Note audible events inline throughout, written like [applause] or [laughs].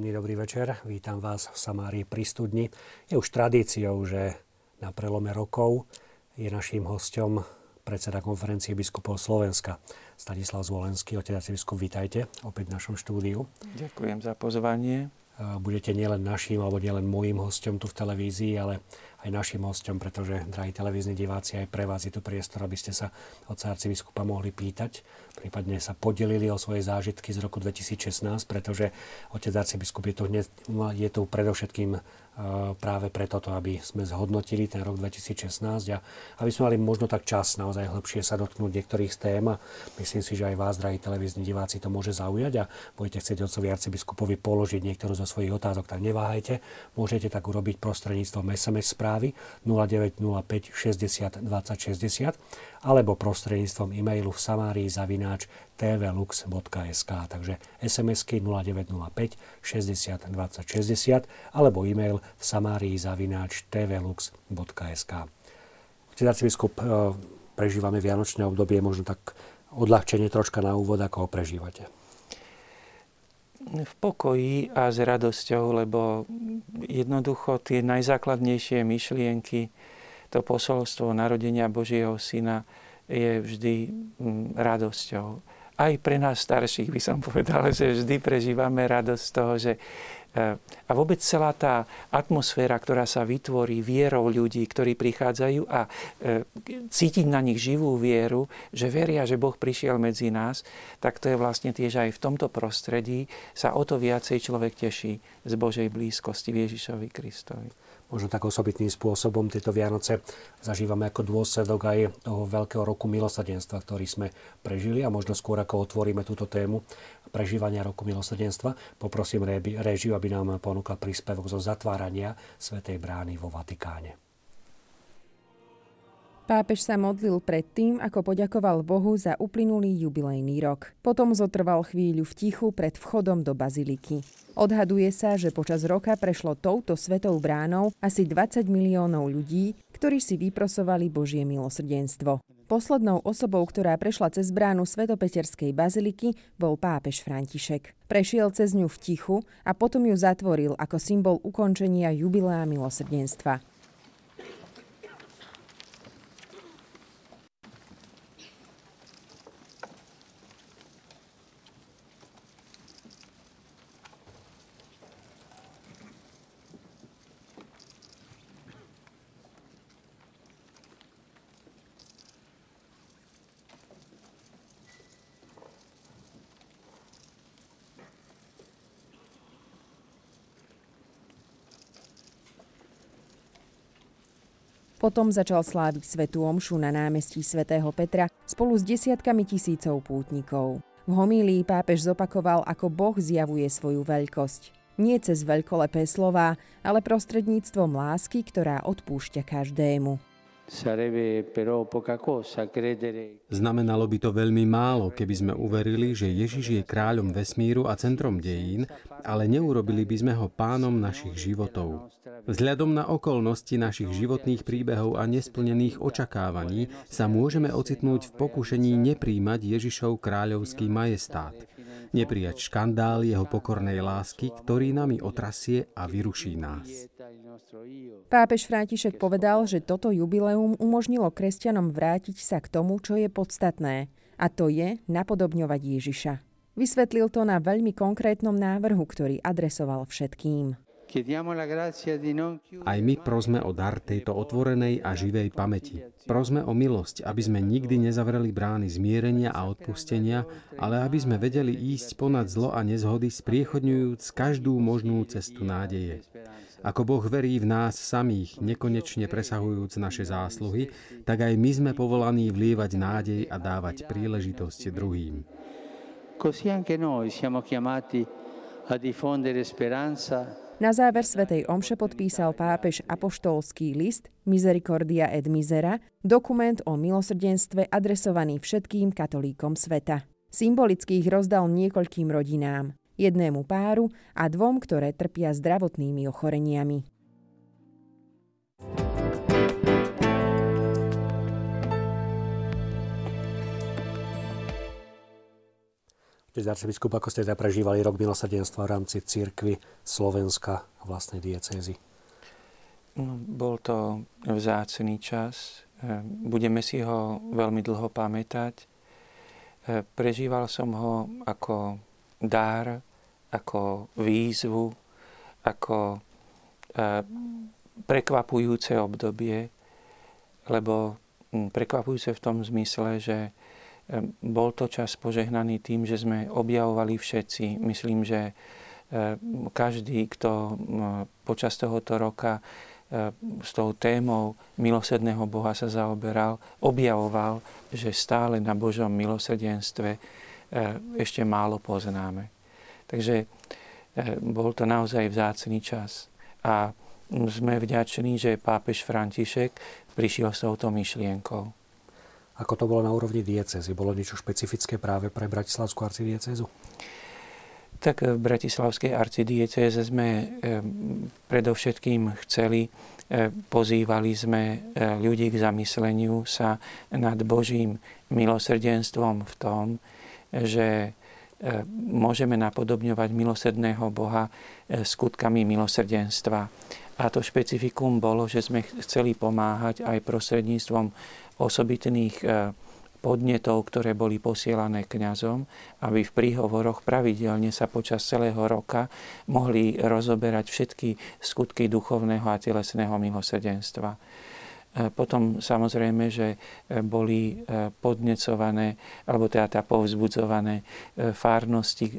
Príjemný dobrý večer. Vítam vás v Samárii pri studni. Je už tradíciou, že na prelome rokov je naším hostom predseda konferencie biskupov Slovenska, Stanislav Zvolenský. Otec arcibiskup, vítajte opäť v našom štúdiu. Ďakujem za pozvanie. Budete nielen naším alebo nielen môjim hostom tu v televízii, ale aj našim hostom, pretože, drahí televízni diváci, aj pre vás je tu priestor, aby ste sa od arcibiskupa mohli pýtať, prípadne sa podelili o svoje zážitky z roku 2016, pretože otec arcibiskup je tu, hneď, je tu predovšetkým práve preto, aby sme zhodnotili ten rok 2016 a aby sme mali možno tak čas naozaj hĺbšie sa dotknúť niektorých z tém a myslím si, že aj vás, drahí televízni diváci, to môže zaujať a budete chcieť otcovi arcibiskupovi položiť niektorú zo svojich otázok, tak neváhajte. Môžete tak urobiť prostredníctvom SMS správy 0905 60 20 60 alebo prostredníctvom e-mailu v samárii zavináč tvlux.sk. Takže SMS-ky 0905 60 20 60 alebo e-mail v samárii zavináč tvlux.sk. Otec arcibiskup, e, prežívame Vianočné obdobie, možno tak odľahčenie troška na úvod, ako ho prežívate. V pokoji a s radosťou, lebo jednoducho tie najzákladnejšie myšlienky, to posolstvo narodenia Božieho Syna je vždy mm, radosťou. Aj pre nás starších by som povedal, že vždy prežívame radosť z toho, že e, a vôbec celá tá atmosféra, ktorá sa vytvorí vierou ľudí, ktorí prichádzajú a e, cítiť na nich živú vieru, že veria, že Boh prišiel medzi nás, tak to je vlastne tiež aj v tomto prostredí sa o to viacej človek teší z Božej blízkosti Ježišovi Kristovi možno tak osobitným spôsobom tieto Vianoce zažívame ako dôsledok aj toho veľkého roku milosadenstva, ktorý sme prežili a možno skôr ako otvoríme túto tému prežívania roku milosadenstva, poprosím réžiu, aby nám ponúkla príspevok zo zatvárania Svetej brány vo Vatikáne. Pápež sa modlil pred tým, ako poďakoval Bohu za uplynulý jubilejný rok. Potom zotrval chvíľu v tichu pred vchodom do baziliky. Odhaduje sa, že počas roka prešlo touto svetou bránou asi 20 miliónov ľudí, ktorí si vyprosovali Božie milosrdenstvo. Poslednou osobou, ktorá prešla cez bránu Svetopeterskej baziliky, bol pápež František. Prešiel cez ňu v tichu a potom ju zatvoril ako symbol ukončenia jubilea milosrdenstva. Potom začal sláviť svetú omšu na námestí svätého Petra spolu s desiatkami tisícov pútnikov. V homílii pápež zopakoval, ako Boh zjavuje svoju veľkosť. Nie cez veľkolepé slová, ale prostredníctvom lásky, ktorá odpúšťa každému. Znamenalo by to veľmi málo, keby sme uverili, že Ježiš je kráľom vesmíru a centrom dejín, ale neurobili by sme ho pánom našich životov. Vzhľadom na okolnosti našich životných príbehov a nesplnených očakávaní sa môžeme ocitnúť v pokušení nepríjmať Ježišov kráľovský majestát neprijať škandál jeho pokornej lásky, ktorý nami otrasie a vyruší nás. Pápež František povedal, že toto jubileum umožnilo kresťanom vrátiť sa k tomu, čo je podstatné, a to je napodobňovať Ježiša. Vysvetlil to na veľmi konkrétnom návrhu, ktorý adresoval všetkým. Aj my prosme o dar tejto otvorenej a živej pamäti. Prosme o milosť, aby sme nikdy nezavreli brány zmierenia a odpustenia, ale aby sme vedeli ísť ponad zlo a nezhody, spriechodňujúc každú možnú cestu nádeje. Ako Boh verí v nás samých, nekonečne presahujúc naše zásluhy, tak aj my sme povolaní vlievať nádej a dávať príležitosť druhým. Così anche noi siamo chiamati a diffondere speranza na záver Svetej Omše podpísal pápež apoštolský list Misericordia et Misera, dokument o milosrdenstve adresovaný všetkým katolíkom sveta. Symbolicky ich rozdal niekoľkým rodinám, jednému páru a dvom, ktoré trpia zdravotnými ochoreniami. Otec arcibiskup, ako ste teda prežívali rok milosrdenstva v rámci církvy Slovenska a vlastnej diecézy? No, bol to vzácný čas. E, budeme si ho veľmi dlho pamätať. E, prežíval som ho ako dar, ako výzvu, ako e, prekvapujúce obdobie, lebo prekvapujúce v tom zmysle, že bol to čas požehnaný tým, že sme objavovali všetci. Myslím, že každý, kto počas tohoto roka s tou témou milosrdného Boha sa zaoberal, objavoval, že stále na Božom milosrdenstve ešte málo poznáme. Takže bol to naozaj vzácný čas. A sme vďační, že pápež František prišiel s touto myšlienkou. Ako to bolo na úrovni diecezy? Bolo niečo špecifické práve pre Bratislavskú arcidiecezu? Tak v Bratislavskej arcidieceze sme eh, predovšetkým chceli, eh, pozývali sme ľudí k zamysleniu sa nad Božím milosrdenstvom v tom, že môžeme napodobňovať milosrdného Boha skutkami milosrdenstva. A to špecifikum bolo, že sme chceli pomáhať aj prostredníctvom osobitných e, podnetov, ktoré boli posielané kňazom, aby v príhovoroch pravidelne sa počas celého roka mohli rozoberať všetky skutky duchovného a telesného milosrdenstva. E, potom samozrejme, že e, boli e, podnecované, alebo teda tá povzbudzované fárnosti,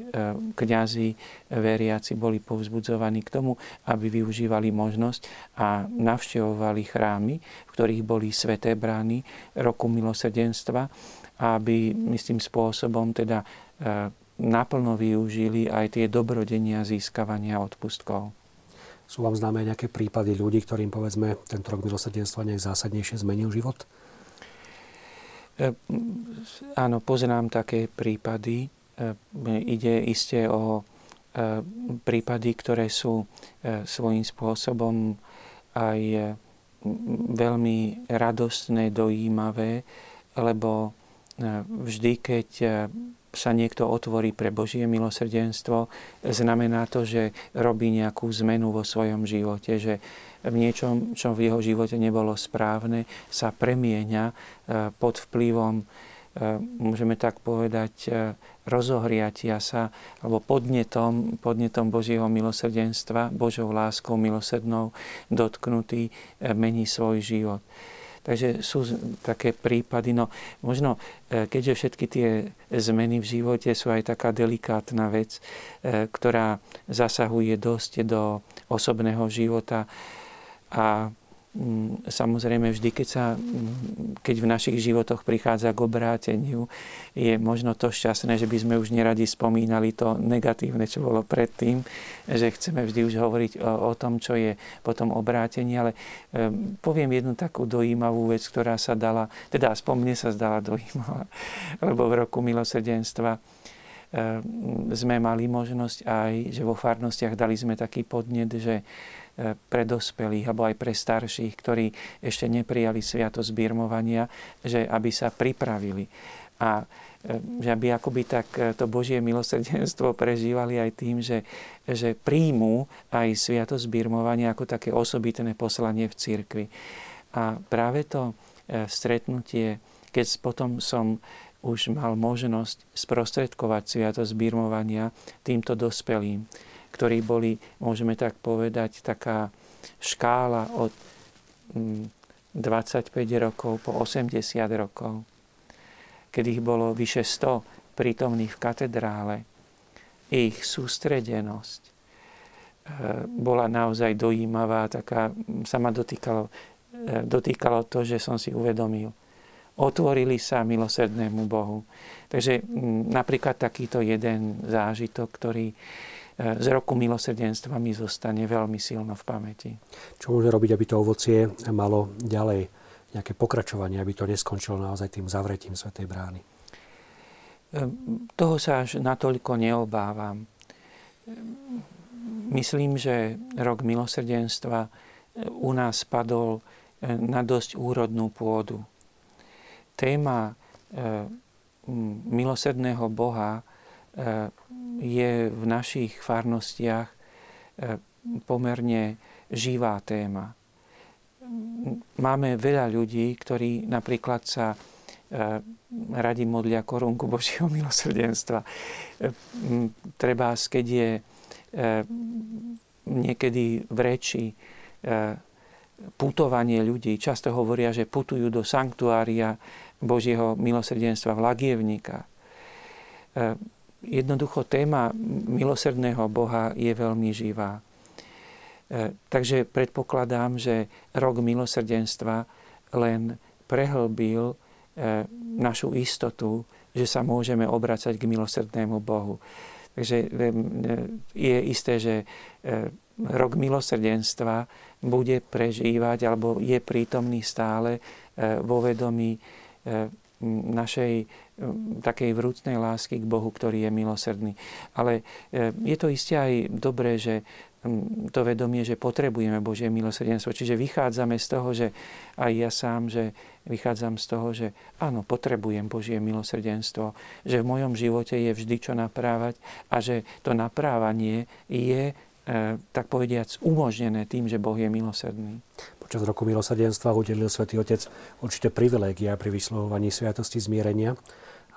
kňazi, veriaci boli povzbudzovaní k tomu, aby využívali možnosť a navštevovali chrámy, v ktorých boli sveté brány roku milosrdenstva, aby istým spôsobom teda naplno využili aj tie dobrodenia získavania odpustkov. Sú vám známe nejaké prípady ľudí, ktorým povedzme tento rok milosrdenstva nejak zásadnejšie zmenil život? E, áno, poznám také prípady. E, ide iste o e, prípady, ktoré sú svojím spôsobom aj veľmi radostné, dojímavé, lebo vždy, keď sa niekto otvorí pre Božie milosrdenstvo, znamená to, že robí nejakú zmenu vo svojom živote, že v niečom, čo v jeho živote nebolo správne, sa premieňa e, pod vplyvom, e, môžeme tak povedať, e, rozohriatia sa, alebo podnetom, podnetom Božieho milosrdenstva, Božou láskou milosrdnou dotknutý, mení svoj život. Takže sú také prípady, no možno, e, keďže všetky tie zmeny v živote sú aj taká delikátna vec, e, ktorá zasahuje dosť do osobného života a samozrejme vždy, keď, sa, mm, keď v našich životoch prichádza k obráteniu, je možno to šťastné, že by sme už neradi spomínali to negatívne, čo bolo predtým, že chceme vždy už hovoriť o, o tom, čo je potom obrátenie, ale um, poviem jednu takú dojímavú vec, ktorá sa dala, teda aspoň mne sa zdala dojímavá, [laughs] lebo v roku milosrdenstva sme mali možnosť aj, že vo farnostiach dali sme taký podnet, že pre dospelých alebo aj pre starších, ktorí ešte neprijali sviatosť birmovania, že aby sa pripravili. A e, že aby akoby tak e, to Božie milosrdenstvo [laughs] prežívali aj tým, že, že príjmú aj sviatosť birmovania ako také osobitné poslanie v cirkvi. A práve to stretnutie, keď potom som už mal možnosť sprostredkovať sviatosť birmovania týmto dospelým, ktorí boli, môžeme tak povedať, taká škála od 25 mm, rokov po 80 rokov, keď ich bolo vyše 100 prítomných v katedrále. Ich sústredenosť e, bola naozaj dojímavá, taká, sa ma dotýkalo, e, dotýkalo to, že som si uvedomil, otvorili sa milosrdnému Bohu. Takže mm, napríklad takýto jeden zážitok, ktorý z roku milosrdenstva mi zostane veľmi silno v pamäti. Čo môže robiť, aby to ovocie malo ďalej nejaké pokračovanie, aby to neskončilo naozaj tým zavretím Svetej brány? Ehm, toho sa až natoľko neobávam. Myslím, že rok milosrdenstva e, u nás padol e, na dosť úrodnú pôdu. Téma e, milosrdného Boha je v našich farnostiach pomerne živá téma. Máme veľa ľudí, ktorí napríklad sa radi modlia korunku Božieho milosrdenstva. Treba, keď je niekedy v reči putovanie ľudí. Často hovoria, že putujú do sanktuária Božieho milosrdenstva v Lagievnikách. E, jednoducho téma milosrdného Boha je veľmi živá. E, takže predpokladám, že rok milosrdenstva len prehlbil e, našu istotu, že sa môžeme obracať k milosrdnému Bohu. Takže je isté, že rok milosrdenstva bude prežívať alebo je prítomný stále vo vedomí našej takej vrúcnej lásky k Bohu, ktorý je milosrdný. Ale je to isté aj dobré, že to vedomie, že potrebujeme Božie milosrdenstvo. Čiže vychádzame z toho, že aj ja sám, že vychádzam z toho, že áno, potrebujem Božie milosrdenstvo, že v mojom živote je vždy čo naprávať a že to naprávanie je E, tak povediac, umožnené tým, že Boh je milosrdný. Počas roku milosrdenstva udelil svätý Otec určité privilégia pri vyslovovaní sviatosti zmierenia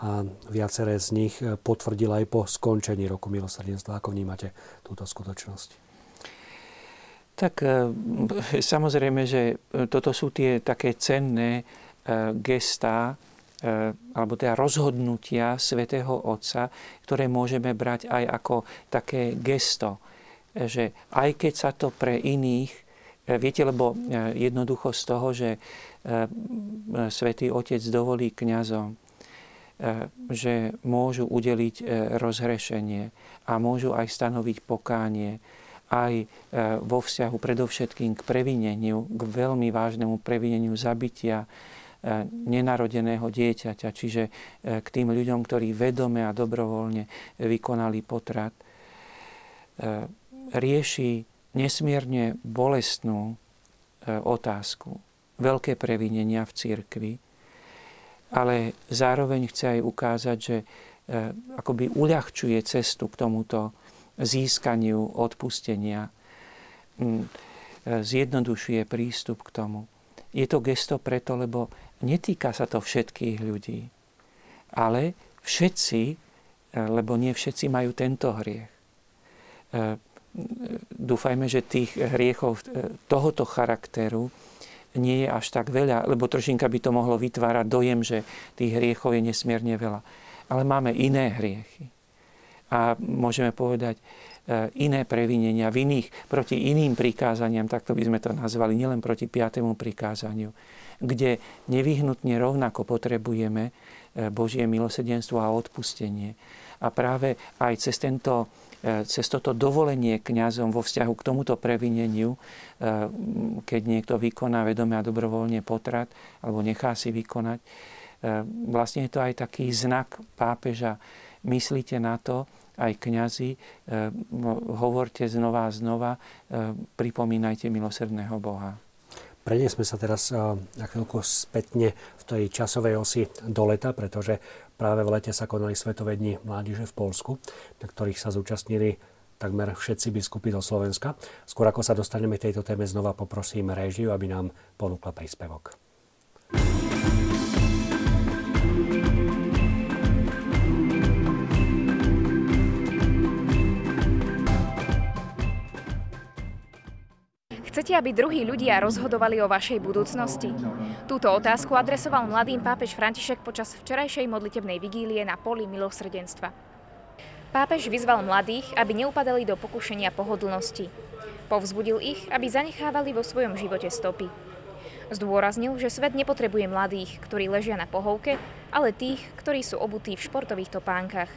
a viaceré z nich potvrdil aj po skončení roku milosrdenstva. Ako vnímate túto skutočnosť? Tak e, samozrejme, že toto sú tie také cenné e, gestá, alebo teda rozhodnutia svätého Otca, ktoré môžeme brať aj ako také gesto že aj keď sa to pre iných, e, viete, lebo e, jednoducho z toho, že e, Svetý Otec dovolí kňazom, že môžu udeliť rozhrešenie a môžu aj stanoviť pokánie, aj vo vzťahu predovšetkým k previneniu, k veľmi vážnemu previneniu zabitia nenarodeného dieťaťa, čiže k tým ľuďom, ktorí vedome a dobrovoľne vykonali potrat. Rieši nesmierne bolestnú e, otázku, veľké previnenia v cirkvi, ale zároveň chce aj ukázať, že e, akoby uľahčuje cestu k tomuto získaniu odpustenia, e, zjednodušuje prístup k tomu. Je to gesto preto, lebo netýka sa to všetkých ľudí, ale všetci, lebo nie všetci majú tento hriech dúfajme, že tých hriechov e, tohoto charakteru nie je až tak veľa, lebo trošinka by to mohlo vytvárať dojem, že tých hriechov je nesmierne veľa. Ale máme iné hriechy. A môžeme povedať e, iné previnenia v iných, proti iným prikázaniam, takto by sme to nazvali, nielen proti piatému prikázaniu, kde nevyhnutne rovnako potrebujeme e, Božie milosedenstvo a odpustenie. A práve aj cez tento cez toto dovolenie kňazom vo vzťahu k tomuto previneniu, e, keď niekto vykoná vedome a dobrovoľne potrat alebo nechá si vykonať, e, vlastne je to aj taký znak pápeža. Myslíte na to, aj kňazi, hovorte znova a znova, pripomínajte milosrdného Boha. Preniesme sa teraz na chvíľku spätne v tej časovej osi do leta, pretože Práve v lete sa konali Svetové dni mládeže v Polsku, na ktorých sa zúčastnili takmer všetci biskupy zo Slovenska. Skôr ako sa dostaneme k tejto téme, znova poprosím režiu, aby nám ponúkla príspevok. Chcete, aby druhí ľudia rozhodovali o vašej budúcnosti? Túto otázku adresoval mladým pápež František počas včerajšej modlitebnej vigílie na poli milosrdenstva. Pápež vyzval mladých, aby neupadali do pokušenia pohodlnosti. Povzbudil ich, aby zanechávali vo svojom živote stopy. Zdôraznil, že svet nepotrebuje mladých, ktorí ležia na pohovke, ale tých, ktorí sú obutí v športových topánkach.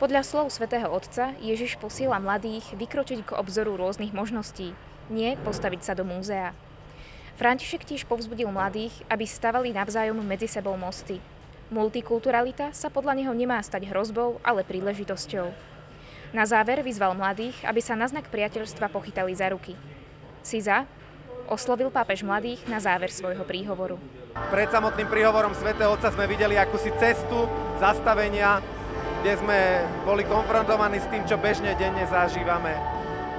Podľa slov svätého Otca Ježiš posiela mladých vykročiť k obzoru rôznych možností, nie postaviť sa do múzea. František tiež povzbudil mladých, aby stavali navzájom medzi sebou mosty. Multikulturalita sa podľa neho nemá stať hrozbou, ale príležitosťou. Na záver vyzval mladých, aby sa na znak priateľstva pochytali za ruky. Si za? Oslovil pápež mladých na záver svojho príhovoru. Pred samotným príhovorom svätého Otca sme videli akúsi cestu zastavenia kde sme boli konfrontovaní s tým, čo bežne denne zažívame.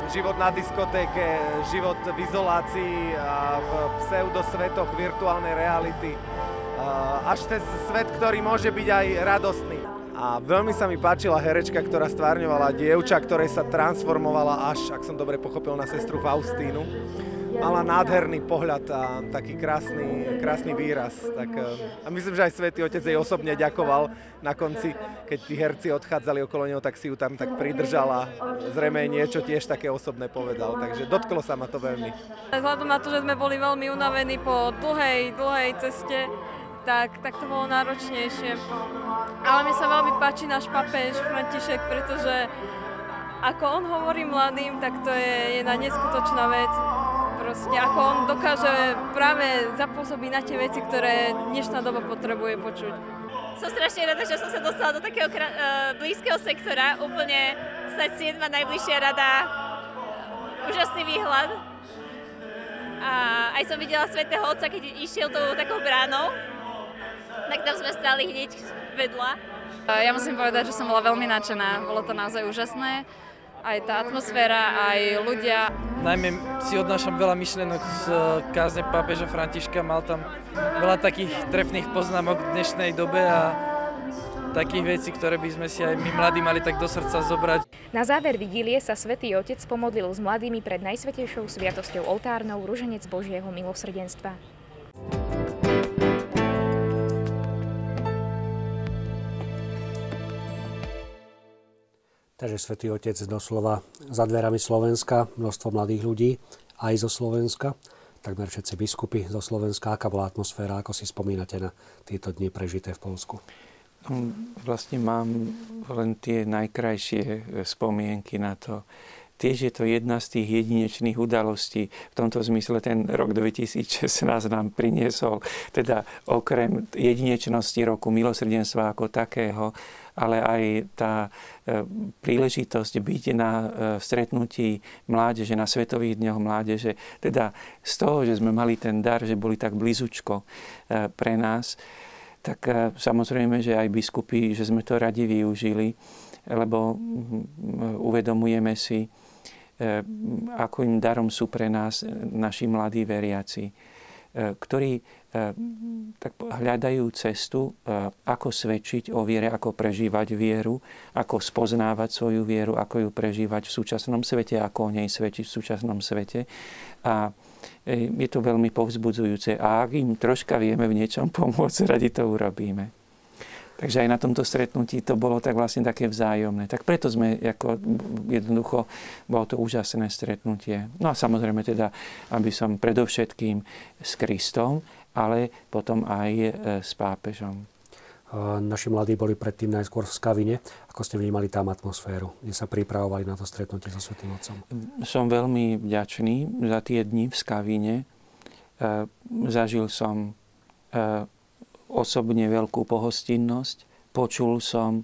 Život na diskotéke, život v izolácii a v pseudosvetoch virtuálnej reality. Až ten svet, ktorý môže byť aj radostný. A veľmi sa mi páčila herečka, ktorá stvárňovala dievča, ktoré sa transformovala až, ak som dobre pochopil, na sestru Faustínu mala nádherný pohľad a taký krásny, krásny výraz. Tak, eh, a myslím, že aj Svetý Otec jej osobne ďakoval na konci, keď tí herci odchádzali okolo neho, tak si ju tam tak pridržal a zrejme niečo tiež také osobné povedal. Takže dotklo sa ma to veľmi. Vzhľadom na to, že sme boli veľmi unavení po dlhej, dlhej ceste, tak, tak to bolo náročnejšie. Ale mi sa veľmi páči náš papež František, pretože ako on hovorí mladým, tak to je jedna neskutočná vec proste, ako on dokáže práve zapôsobiť na tie veci, ktoré dnešná doba potrebuje počuť. Som strašne rada, že som sa dostala do takého uh, blízkeho sektora, úplne stať 7. najbližšia rada, úžasný výhľad. A aj som videla Svetého Otca, keď išiel tou takou bránou, tak tam sme stáli hneď vedľa. Ja musím povedať, že som bola veľmi nadšená, bolo to naozaj úžasné aj tá atmosféra, aj ľudia. Najmä si odnášam veľa myšlenok z eh, kázne pápeža Františka, mal tam veľa takých trefných poznámok v dnešnej dobe a takých vecí, ktoré by sme si aj my mladí mali tak do srdca zobrať. Na záver vigílie sa svätý Otec pomodlil s mladými pred najsvetejšou sviatosťou oltárnou Ruženec Božieho milosrdenstva. Takže Svetý Otec doslova za dverami Slovenska, množstvo mladých ľudí, aj zo Slovenska, takmer všetci biskupy zo Slovenska. Aká bola atmosféra, ako si spomínate na tieto dni prežité v Polsku? No, vlastne mám len tie najkrajšie e, spomienky na to. Tiež je to jedna z tých jedinečných udalostí. V tomto zmysle ten rok 2016 nám priniesol, teda okrem jedinečnosti roku milosrdenstva ako takého, ale aj tá e, príležitosť byť na e, stretnutí mládeže, na Svetových dňoch mládeže. Teda z toho, že sme mali ten dar, že boli tak blízučko e, pre nás, tak samozrejme, že aj biskupy, že sme to radi využili, lebo uvedomujeme si, akým darom sú pre nás naši mladí veriaci, ktorí E, tak hľadajú cestu, e, ako svedčiť o viere, ako prežívať vieru, ako spoznávať svoju vieru, ako ju prežívať v súčasnom svete, ako o nej svedčiť v súčasnom svete. A e, je to veľmi povzbudzujúce. A ak im troška vieme v niečom pomôcť, radi to urobíme. Takže aj na tomto stretnutí to bolo tak vlastne také vzájomné. Tak preto sme ako jednoducho, bolo to úžasné stretnutie. No a samozrejme teda, aby som predovšetkým s Kristom ale potom aj e, s pápežom. Naši mladí boli predtým najskôr v Skavine. Ako ste vnímali tam atmosféru, kde sa pripravovali na to stretnutie so Svetým Otcom? Som veľmi vďačný za tie dni v Skavine. E, zažil som e, osobne veľkú pohostinnosť. Počul som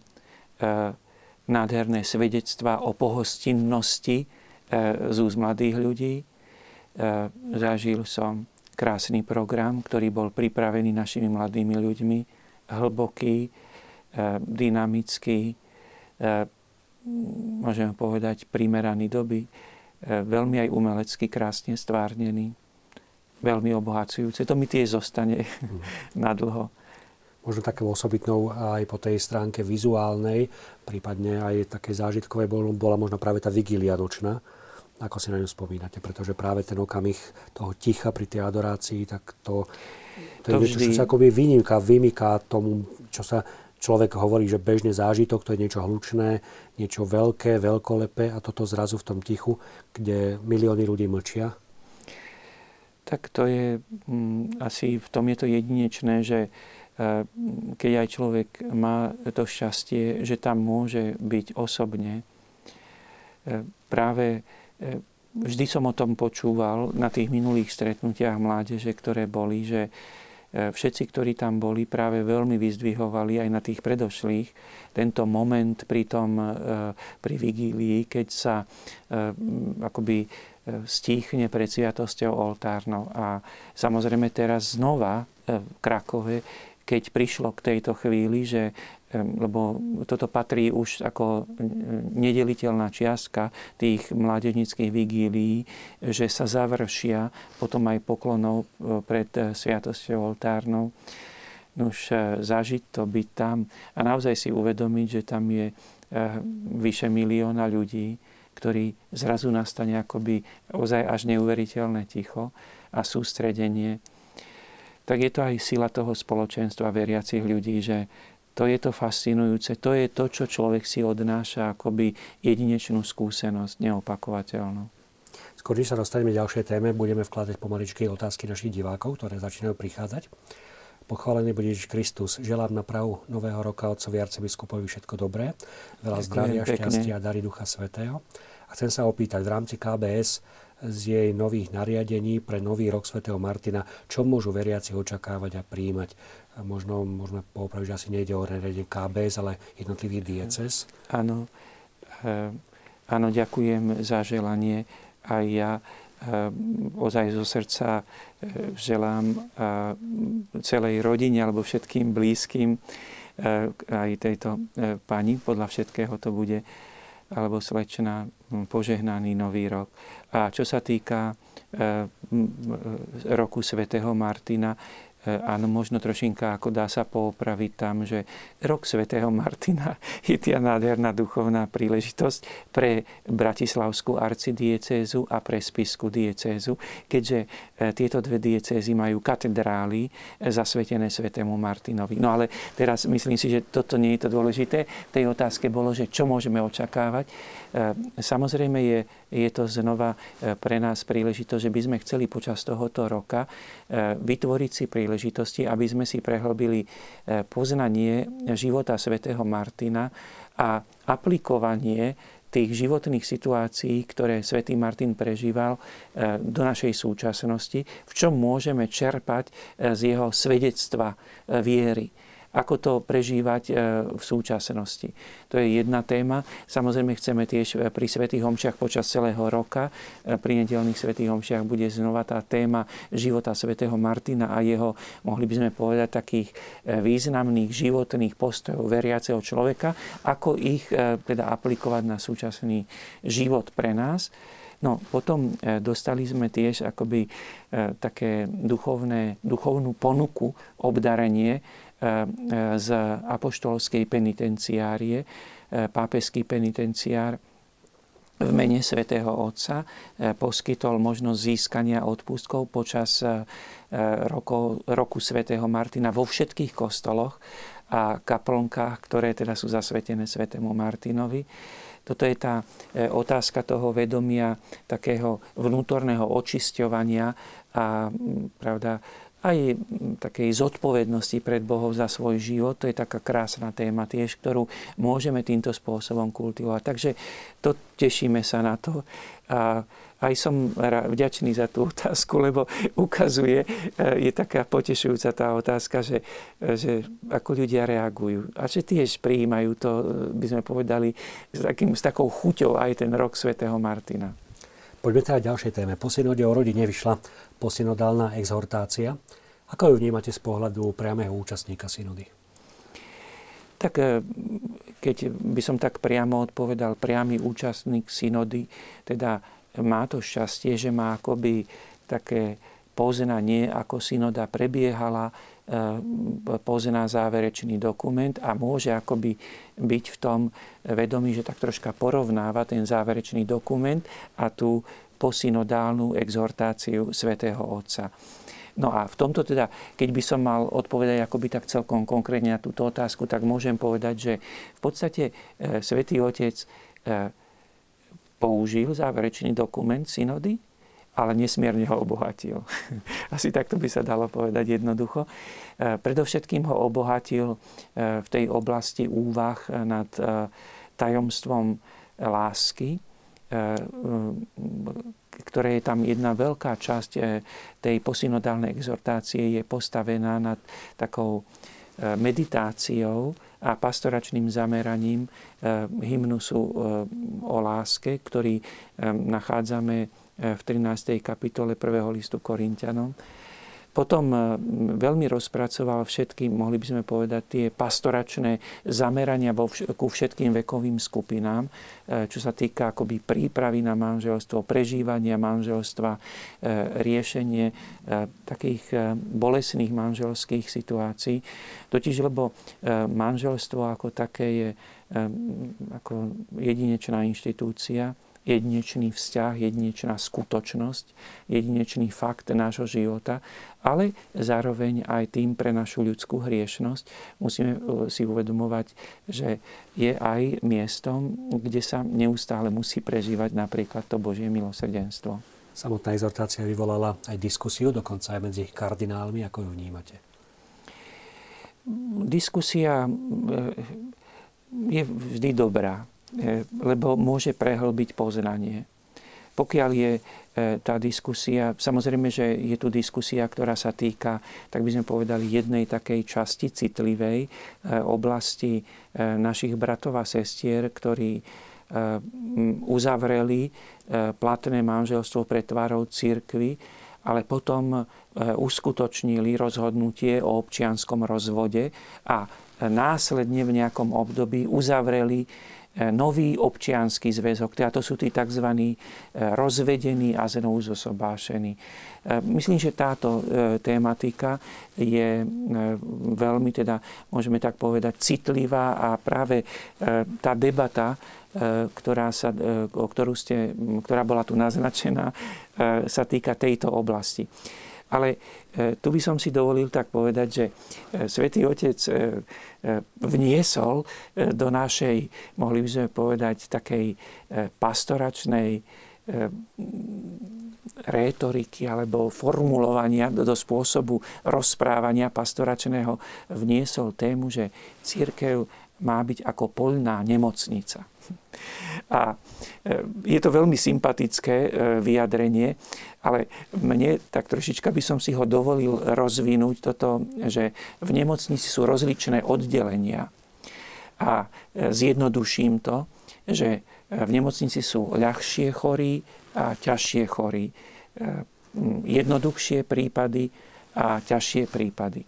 nádherné svedectvá o pohostinnosti z úst mladých ľudí. Zažil som krásny program, ktorý bol pripravený našimi mladými ľuďmi, hlboký, dynamický, môžeme povedať primeraný doby, veľmi aj umelecky krásne stvárnený, veľmi obohacujúce. To mi tiež zostane [laughs] mm. na dlho. Možno takou osobitnou aj po tej stránke vizuálnej, prípadne aj také zážitkové bola možno práve tá vigília nočná, ako si na ňu spomínate? Pretože práve ten okamih toho ticha pri tej adorácii, tak to, to, to je niečo, čo sa akoby vymýka, vymýka tomu, čo sa človek hovorí, že bežne zážitok, to je niečo hlučné, niečo veľké, veľkolepé a toto zrazu v tom tichu, kde milióny ľudí mlčia. Tak to je, mm, asi v tom je to jedinečné, že e, keď aj človek má to šťastie, že tam môže byť osobne, e, práve E, vždy som o tom počúval na tých minulých stretnutiach mládeže, ktoré boli, že všetci, ktorí tam boli, práve veľmi vyzdvihovali aj na tých predošlých tento moment pri, tom, pri vigílii, keď sa akoby stíchne pred sviatosťou oltárnou. A samozrejme teraz znova v Krakove, keď prišlo k tejto chvíli, že lebo toto patrí už ako nedeliteľná čiastka tých mládežnických vigílií, že sa završia potom aj poklonou pred sviatosťou oltárnou. Už zažiť to, byť tam a naozaj si uvedomiť, že tam je vyše milióna ľudí, ktorí zrazu nastane akoby ozaj až neuveriteľné ticho a sústredenie, tak je to aj sila toho spoločenstva veriacich ľudí, že to je to fascinujúce, to je to, čo človek si odnáša akoby jedinečnú skúsenosť, neopakovateľnú. Skôr, než sa dostaneme ďalšej téme, budeme vkladať pomaličky otázky našich divákov, ktoré začínajú prichádzať. Pochválený bude Ježiš Kristus. Želám na pravu nového roka otcovi arcibiskupovi všetko dobré, veľa Ďakujem, zdravia, pekne. šťastia a dary Ducha Svetého. A chcem sa opýtať, v rámci KBS z jej nových nariadení pre nový rok svätého Martina, čo môžu veriaci očakávať a príjmať? Možno môžeme poupraviť, že asi nejde o nariadenie KBS, ale jednotlivý dieces. Áno, e, áno, ďakujem za želanie. Aj ja ozaj zo srdca e, želám celej rodine alebo všetkým blízkym aj tejto pani, podľa všetkého to bude alebo slečna požehnaný nový rok. A čo sa týka roku svätého Martina, áno, možno trošinka, ako dá sa poopraviť tam, že rok svätého Martina [laughs] je tia nádherná duchovná príležitosť pre Bratislavskú arcidiecézu a pre Spisku diecézu, keďže e, tieto dve diecézy majú katedrály e, zasvetené svätému Martinovi. No ale teraz myslím si, že toto nie je to dôležité. V tej otázke bolo, že čo môžeme očakávať. Samozrejme je, je to znova pre nás príležitosť, že by sme chceli počas tohoto roka vytvoriť si príležitosti, aby sme si prehlbili e, poznanie života svätého Martina a aplikovanie tých životných situácií, ktoré svätý Martin prežíval e, do našej súčasnosti, v čom môžeme čerpať e, z jeho svedectva viery ako to prežívať e, v súčasnosti. To je jedna téma. Samozrejme chceme tiež e, pri Svetých Homšiach počas celého roka, e, pri nedelných Svetých Homšiach bude znova tá téma života Svetého Martina a jeho, mohli by sme povedať, takých významných životných postojov veriaceho človeka, ako ich teda aplikovať na súčasný život pre nás. No, potom dostali sme tiež akoby také duchovné, duchovnú ponuku, obdarenie z apoštolskej penitenciárie, pápeský penitenciár v mene svätého Otca poskytol možnosť získania odpustkov počas roku, roku svätého Martina vo všetkých kostoloch a kaplnkách, ktoré teda sú zasvetené svätému Martinovi. Toto je tá e, otázka toho vedomia, takého vnútorného očisťovania a pravda, aj takej zodpovednosti pred Bohom za svoj život. To je taká krásna téma tiež, ktorú môžeme týmto spôsobom kultivovať. Takže to tešíme sa na to. A aj som vďačný za tú otázku, lebo ukazuje, e, je taká potešujúca tá otázka, že, že ako ľudia reagujú. A že tiež prijímajú to, e, by sme povedali, s, takým, s takou chuťou aj ten rok svätého Martina. Poďme teda ďalšej téme. Po synode o rodine vyšla posynodálna exhortácia. Ako ju vnímate z pohľadu priamého účastníka synody? Tak e, keď by som tak priamo odpovedal, priamy účastník synody, teda má to šťastie, že má akoby také poznanie, ako synoda prebiehala, pozná záverečný dokument a môže akoby byť v tom vedomí, že tak troška porovnáva ten záverečný dokument a tú posynodálnu exhortáciu svätého Otca. No a v tomto teda, keď by som mal odpovedať akoby tak celkom konkrétne na túto otázku, tak môžem povedať, že v podstate e, svätý Otec e, použil záverečný dokument synody, ale nesmierne ho obohatil. [laughs] Asi takto by sa dalo povedať jednoducho. E, predovšetkým ho obohatil e, v tej oblasti úvah nad e, tajomstvom lásky, ktoré je tam jedna veľká časť tej posynodálnej exhortácie je postavená nad takou meditáciou a pastoračným zameraním hymnusu o láske, ktorý nachádzame v 13. kapitole 1. listu Korintianom. Potom veľmi rozpracoval všetky, mohli by sme povedať, tie pastoračné zamerania ku všetkým vekovým skupinám, čo sa týka akoby prípravy na manželstvo, prežívania manželstva, riešenie takých bolesných manželských situácií. Totiž, lebo manželstvo ako také je ako jedinečná inštitúcia, jedinečný vzťah, jedinečná skutočnosť, jedinečný fakt nášho života, ale zároveň aj tým pre našu ľudskú hriešnosť musíme e, si uvedomovať, že je aj miestom, kde sa neustále musí prežívať napríklad to Božie milosrdenstvo. Samotná exhortácia vyvolala aj diskusiu, dokonca aj medzi kardinálmi. Ako ju vnímate? Diskusia e, je vždy dobrá, lebo môže prehlbiť poznanie. Pokiaľ je e, tá diskusia, samozrejme, že je tu diskusia, ktorá sa týka, tak by sme povedali, jednej takej časti citlivej e, oblasti našich bratov a sestier, ktorí uzavreli platné manželstvo pred tvárou církvy, ale potom uskutočnili rozhodnutie o občianskom rozvode a následne v nejakom období uzavreli e, nový občianský zväzok. Teda to sú tí tzv. E, rozvedení a znovu zosobášení. E, myslím, že táto tématika je veľmi, teda môžeme tak povedať, citlivá a práve tá debata, ktorá, sa, ktorú ste, ktorá bola tu naznačená, sa týka tejto oblasti. Ale e, tu by som si dovolil tak povedať, že e, Svetý Otec e, vniesol do našej, mohli by sme povedať, takej pastoračnej rétoriky alebo formulovania do, do spôsobu rozprávania pastoračného vniesol tému, že církev má byť ako poľná nemocnica. A je to veľmi sympatické vyjadrenie, ale mne tak trošička by som si ho dovolil rozvinúť toto, že v nemocnici sú rozličné oddelenia. A e, zjednoduším to, že v nemocnici sú ľahšie chorí a ťažšie chorí. E, jednoduchšie prípady a ťažšie prípady.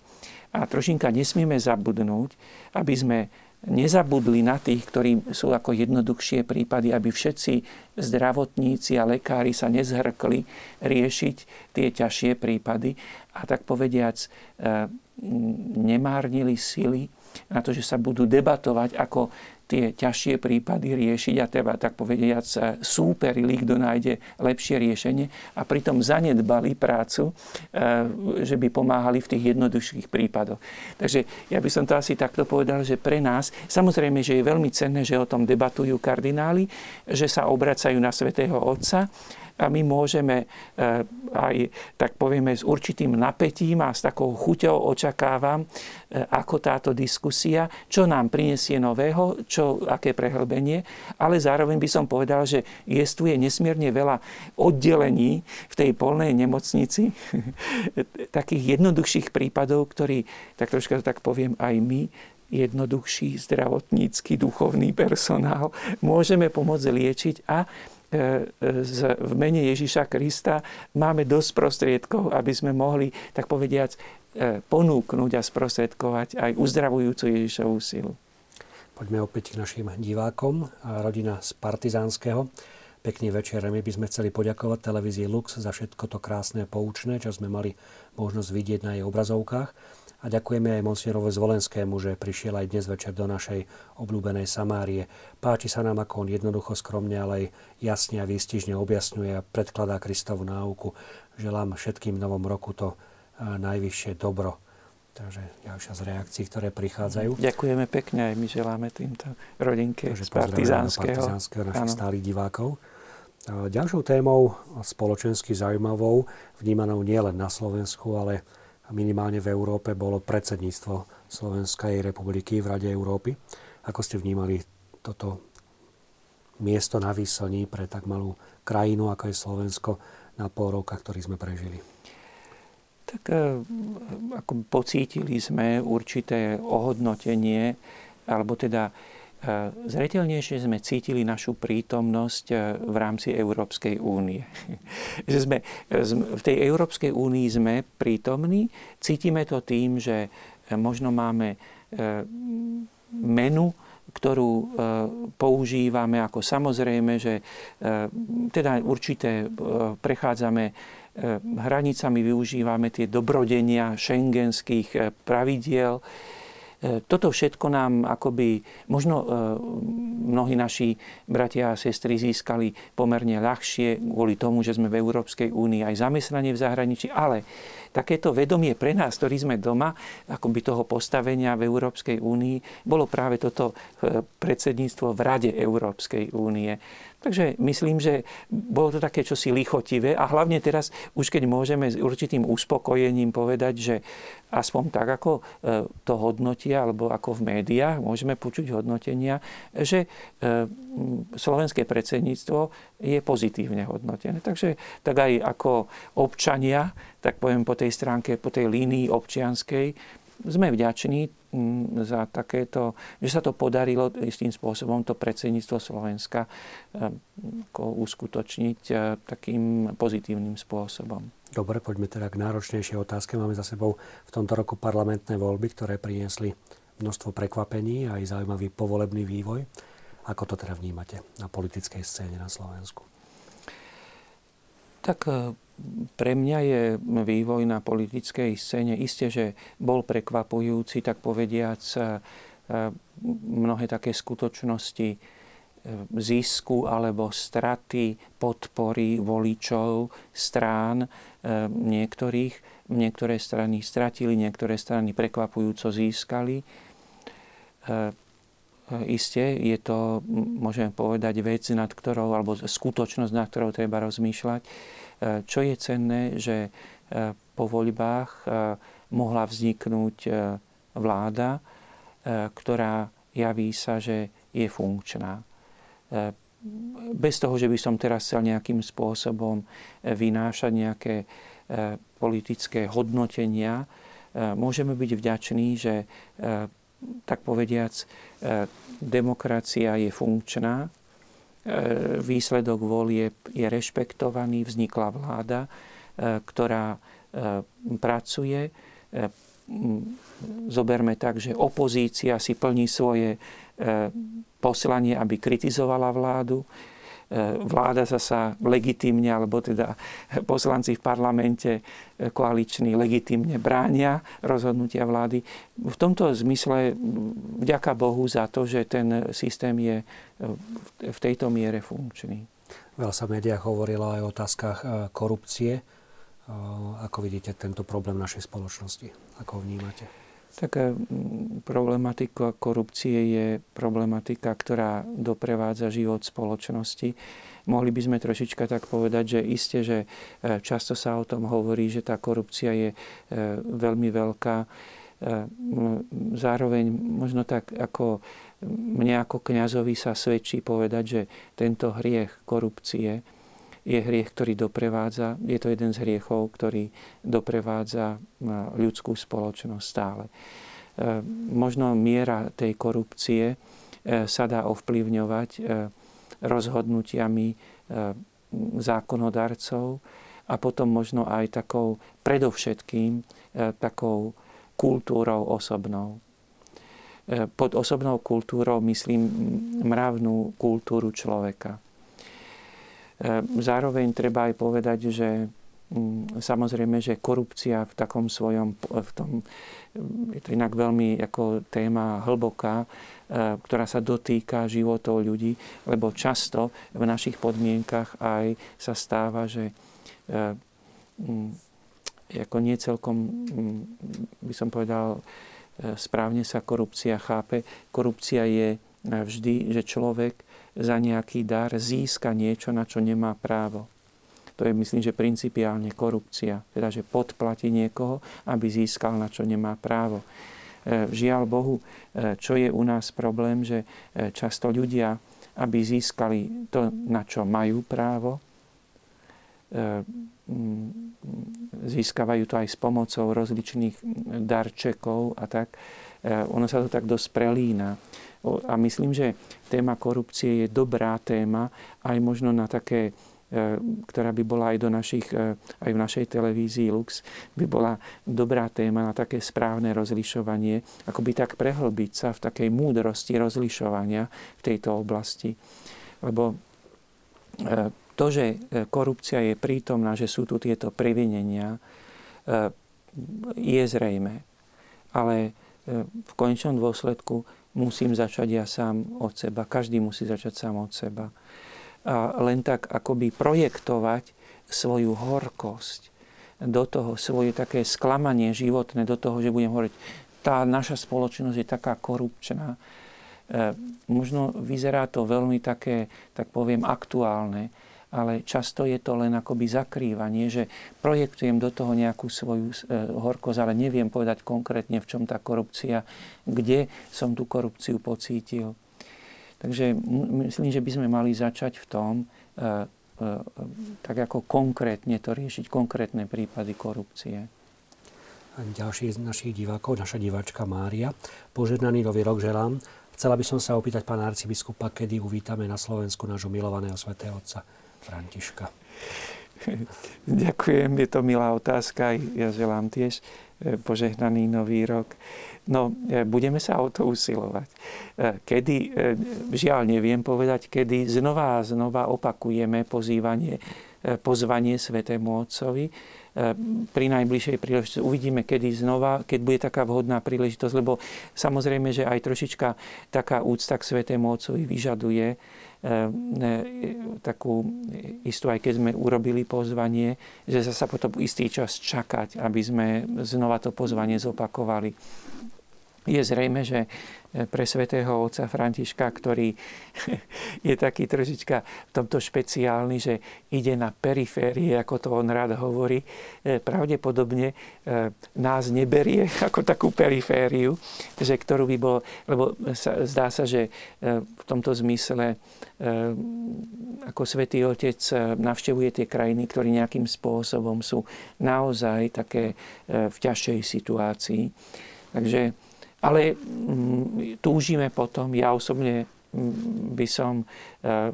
A trošinka nesmieme zabudnúť, aby sme nezabudli na tých, ktorí sú ako jednoduchšie prípady, aby všetci zdravotníci a lekári sa nezhrkli riešiť tie ťažšie prípady. A tak povediac e, nemárnili sily na to, že sa budú debatovať, ako tie ťažšie prípady riešiť a treba tak povediať súperili, kto nájde lepšie riešenie a pritom zanedbali prácu, e, že by pomáhali v tých jednoduchších prípadoch. Takže ja by som to asi takto povedal, že pre nás, samozrejme, že je veľmi cenné, že o tom debatujú kardináli, že sa obracajú na svätého Otca, a my môžeme eh, aj, tak povieme, s určitým napätím a s takou chuťou očakávam, eh, ako táto diskusia, čo nám prinesie nového, čo, aké prehlbenie, ale zároveň by som povedal, že jestuje nesmierne veľa oddelení v tej polnej nemocnici, [laughs] takých jednoduchších prípadov, ktorí, tak troška tak poviem, aj my jednoduchší zdravotnícky, duchovný personál môžeme pomôcť liečiť a v mene Ježiša Krista máme dosť prostriedkov, aby sme mohli, tak povediac, e, ponúknuť a sprostredkovať aj uzdravujúcu Ježišovú silu. Poďme opäť k našim divákom. Rodina z Partizánskeho. Pekný večer. My by sme chceli poďakovať televízii Lux za všetko to krásne a poučné, čo sme mali možnosť vidieť na jej obrazovkách. A ďakujeme aj monsignorovi Zvolenskému, že prišiel aj dnes večer do našej obľúbenej Samárie. Páči sa nám, ako on jednoducho, skromne, ale aj jasne a výstižne objasňuje a predkladá Kristovu náuku. Želám všetkým v novom roku to najvyššie dobro. Takže ďalšia z reakcií, ktoré prichádzajú. Ďakujeme pekne aj my želáme týmto rodinke Takže z Partizánskeho. Partizánskeho našich stálych divákov. Ďalšou témou, spoločensky zaujímavou, vnímanou nielen na Slovensku, ale minimálne v Európe bolo predsedníctvo Slovenskej republiky v Rade Európy. Ako ste vnímali toto miesto na výslní pre tak malú krajinu, ako je Slovensko, na pol roka, ktorý sme prežili? Tak eh, ako pocítili sme určité ohodnotenie, alebo teda zretelnejšie sme cítili našu prítomnosť v rámci Európskej únie. [laughs] že sme, v tej Európskej únii sme prítomní, cítime to tým, že možno máme menu, ktorú používame ako samozrejme, že teda určité prechádzame hranicami, využívame tie dobrodenia šengenských pravidiel, toto všetko nám akoby, možno e, mnohí naši bratia a sestry získali pomerne ľahšie kvôli tomu, že sme v Európskej únii aj zamestnanie v zahraničí, ale takéto vedomie pre nás, ktorí sme doma, akoby toho postavenia v Európskej únii, bolo práve toto e, predsedníctvo v Rade Európskej únie. Takže myslím, že bolo to také čosi lichotivé a hlavne teraz, už keď môžeme s určitým uspokojením povedať, že aspoň tak, ako e, to hodnotia, alebo ako v médiách môžeme počuť hodnotenia, že e, slovenské predsedníctvo je pozitívne hodnotené. Takže tak aj ako občania, tak poviem po tej stránke, po tej línii občianskej, sme vďační mm, za takéto, že sa to podarilo istým spôsobom to predsedníctvo Slovenska eh, uskutočniť eh, takým pozitívnym spôsobom. Dobre, poďme teda k náročnejšej otázke. Máme za sebou v tomto roku parlamentné voľby, ktoré priniesli množstvo prekvapení a aj zaujímavý povolebný vývoj. Ako to teda vnímate na politickej scéne na Slovensku? Tak eh, pre mňa je vývoj na politickej scéne isté, že bol prekvapujúci, tak povediac, e, mnohé také skutočnosti e, zisku alebo straty podpory voličov strán e, niektorých. Niektoré strany stratili, niektoré strany prekvapujúco získali. Isté, je to, môžeme povedať, vec, nad ktorou, alebo skutočnosť, nad ktorou treba rozmýšľať E, čo je cenné, že e, po voľbách e, mohla vzniknúť vláda, ktorá javí sa, že je funkčná. Bez toho, že by som teraz chcel nejakým spôsobom vynášať nejaké politické hodnotenia, môžeme byť vďační, že tak povediac demokracia je funkčná, E, výsledok volieb je rešpektovaný, vznikla vláda, e, ktorá e, pracuje. Zoberme tak, že opozícia si plní svoje poslanie, aby kritizovala vládu E, vláda zasa legitimne, alebo teda poslanci v parlamente e, koaliční legitimne bránia rozhodnutia vlády. V tomto zmysle vďaka Bohu za to, že ten systém je e, v tejto miere funkčný. Veľa sa v médiách hovorilo aj o otázkach korupcie. Ako vidíte tento problém našej spoločnosti? Ako ho vnímate? Tak problematika korupcie je problematika, ktorá doprevádza život spoločnosti. Mohli by sme trošička tak povedať, že isté, že e, často sa o tom hovorí, že tá korupcia je e, veľmi veľká. E, zároveň možno tak ako mne ako kňazovi sa svedčí povedať, že tento hriech korupcie je hriech, ktorý doprevádza, je to jeden z hriechov, ktorý doprevádza ľudskú spoločnosť stále. E, možno miera tej korupcie e, sa dá ovplyvňovať e, rozhodnutiami zákonodarcov a potom možno aj takou, predovšetkým, takou kultúrou osobnou. Pod osobnou kultúrou myslím mravnú kultúru človeka. Zároveň treba aj povedať, že mm, samozrejme, že korupcia v takom svojom, v tom, je to inak veľmi ako téma hlboká, e, ktorá sa dotýka životov ľudí, lebo často v našich podmienkach aj sa stáva, že mm, ako nie celkom, mm, by som povedal, správne sa korupcia chápe. Korupcia je vždy, že človek za nejaký dar získa niečo, na čo nemá právo. To je, myslím, že principiálne korupcia. Teda, že podplatí niekoho, aby získal, na čo nemá právo. E, žiaľ Bohu, e, čo je u nás problém, že e, často ľudia, aby získali to, na čo majú právo, získavajú to aj s pomocou rozličných darčekov a tak. Ono sa to tak dosť prelína. A myslím, že téma korupcie je dobrá téma aj možno na také E, ktorá by bola aj, do našich, e, aj v našej televízii Lux, by bola dobrá téma na také správne rozlišovanie, ako by tak prehlbiť sa v takej múdrosti rozlišovania v tejto oblasti. Lebo e, to, že korupcia je prítomná, že sú tu tieto previnenia, je zrejme. Ale v konečnom dôsledku musím začať ja sám od seba. Každý musí začať sám od seba a len tak akoby projektovať svoju horkosť do toho, svoje také sklamanie životné, do toho, že budem hovoriť, tá naša spoločnosť je taká korupčná. E, možno vyzerá to veľmi také, tak poviem, aktuálne, ale často je to len akoby zakrývanie, že projektujem do toho nejakú svoju e, horkosť, ale neviem povedať konkrétne, v čom tá korupcia, kde som tú korupciu pocítil. Takže myslím, že by sme mali začať v tom, e, e, tak ako konkrétne to riešiť, konkrétne prípady korupcie. Ďalší z našich divákov, naša diváčka Mária. Požehnaný nový rok želám. Chcela by som sa opýtať pána arcibiskupa, kedy uvítame na Slovensku nášho milovaného svätého otca Františka. [laughs] Ďakujem, je to milá otázka. Ja želám tiež e, požehnaný nový rok. No, e, budeme sa o to usilovať. E, kedy, žiaľ neviem povedať, kedy znova a znova opakujeme pozývanie, pozvanie Svetému Otcovi pri najbližšej príležitosti. Uvidíme, kedy znova, keď bude taká vhodná príležitosť, lebo samozrejme, že aj trošička taká úcta k Svetému Otcovi vyžaduje takú istú, aj keď sme urobili pozvanie, že sa potom istý čas čakať, aby sme znova to pozvanie zopakovali je zrejme, že e, pre svätého otca Františka, ktorý [laughs] je taký trošička v tomto špeciálny, že ide na periférie, ako to on rád hovorí, e, pravdepodobne e, nás neberie [laughs] ako takú perifériu, že ktorú by bolo, lebo sa, zdá sa, že v tomto zmysle ako svätý Otec navštevuje tie krajiny, ktoré nejakým spôsobom sú naozaj také v ťažšej situácii. Takže ale mm, túžime potom, ja osobne mm, by som e,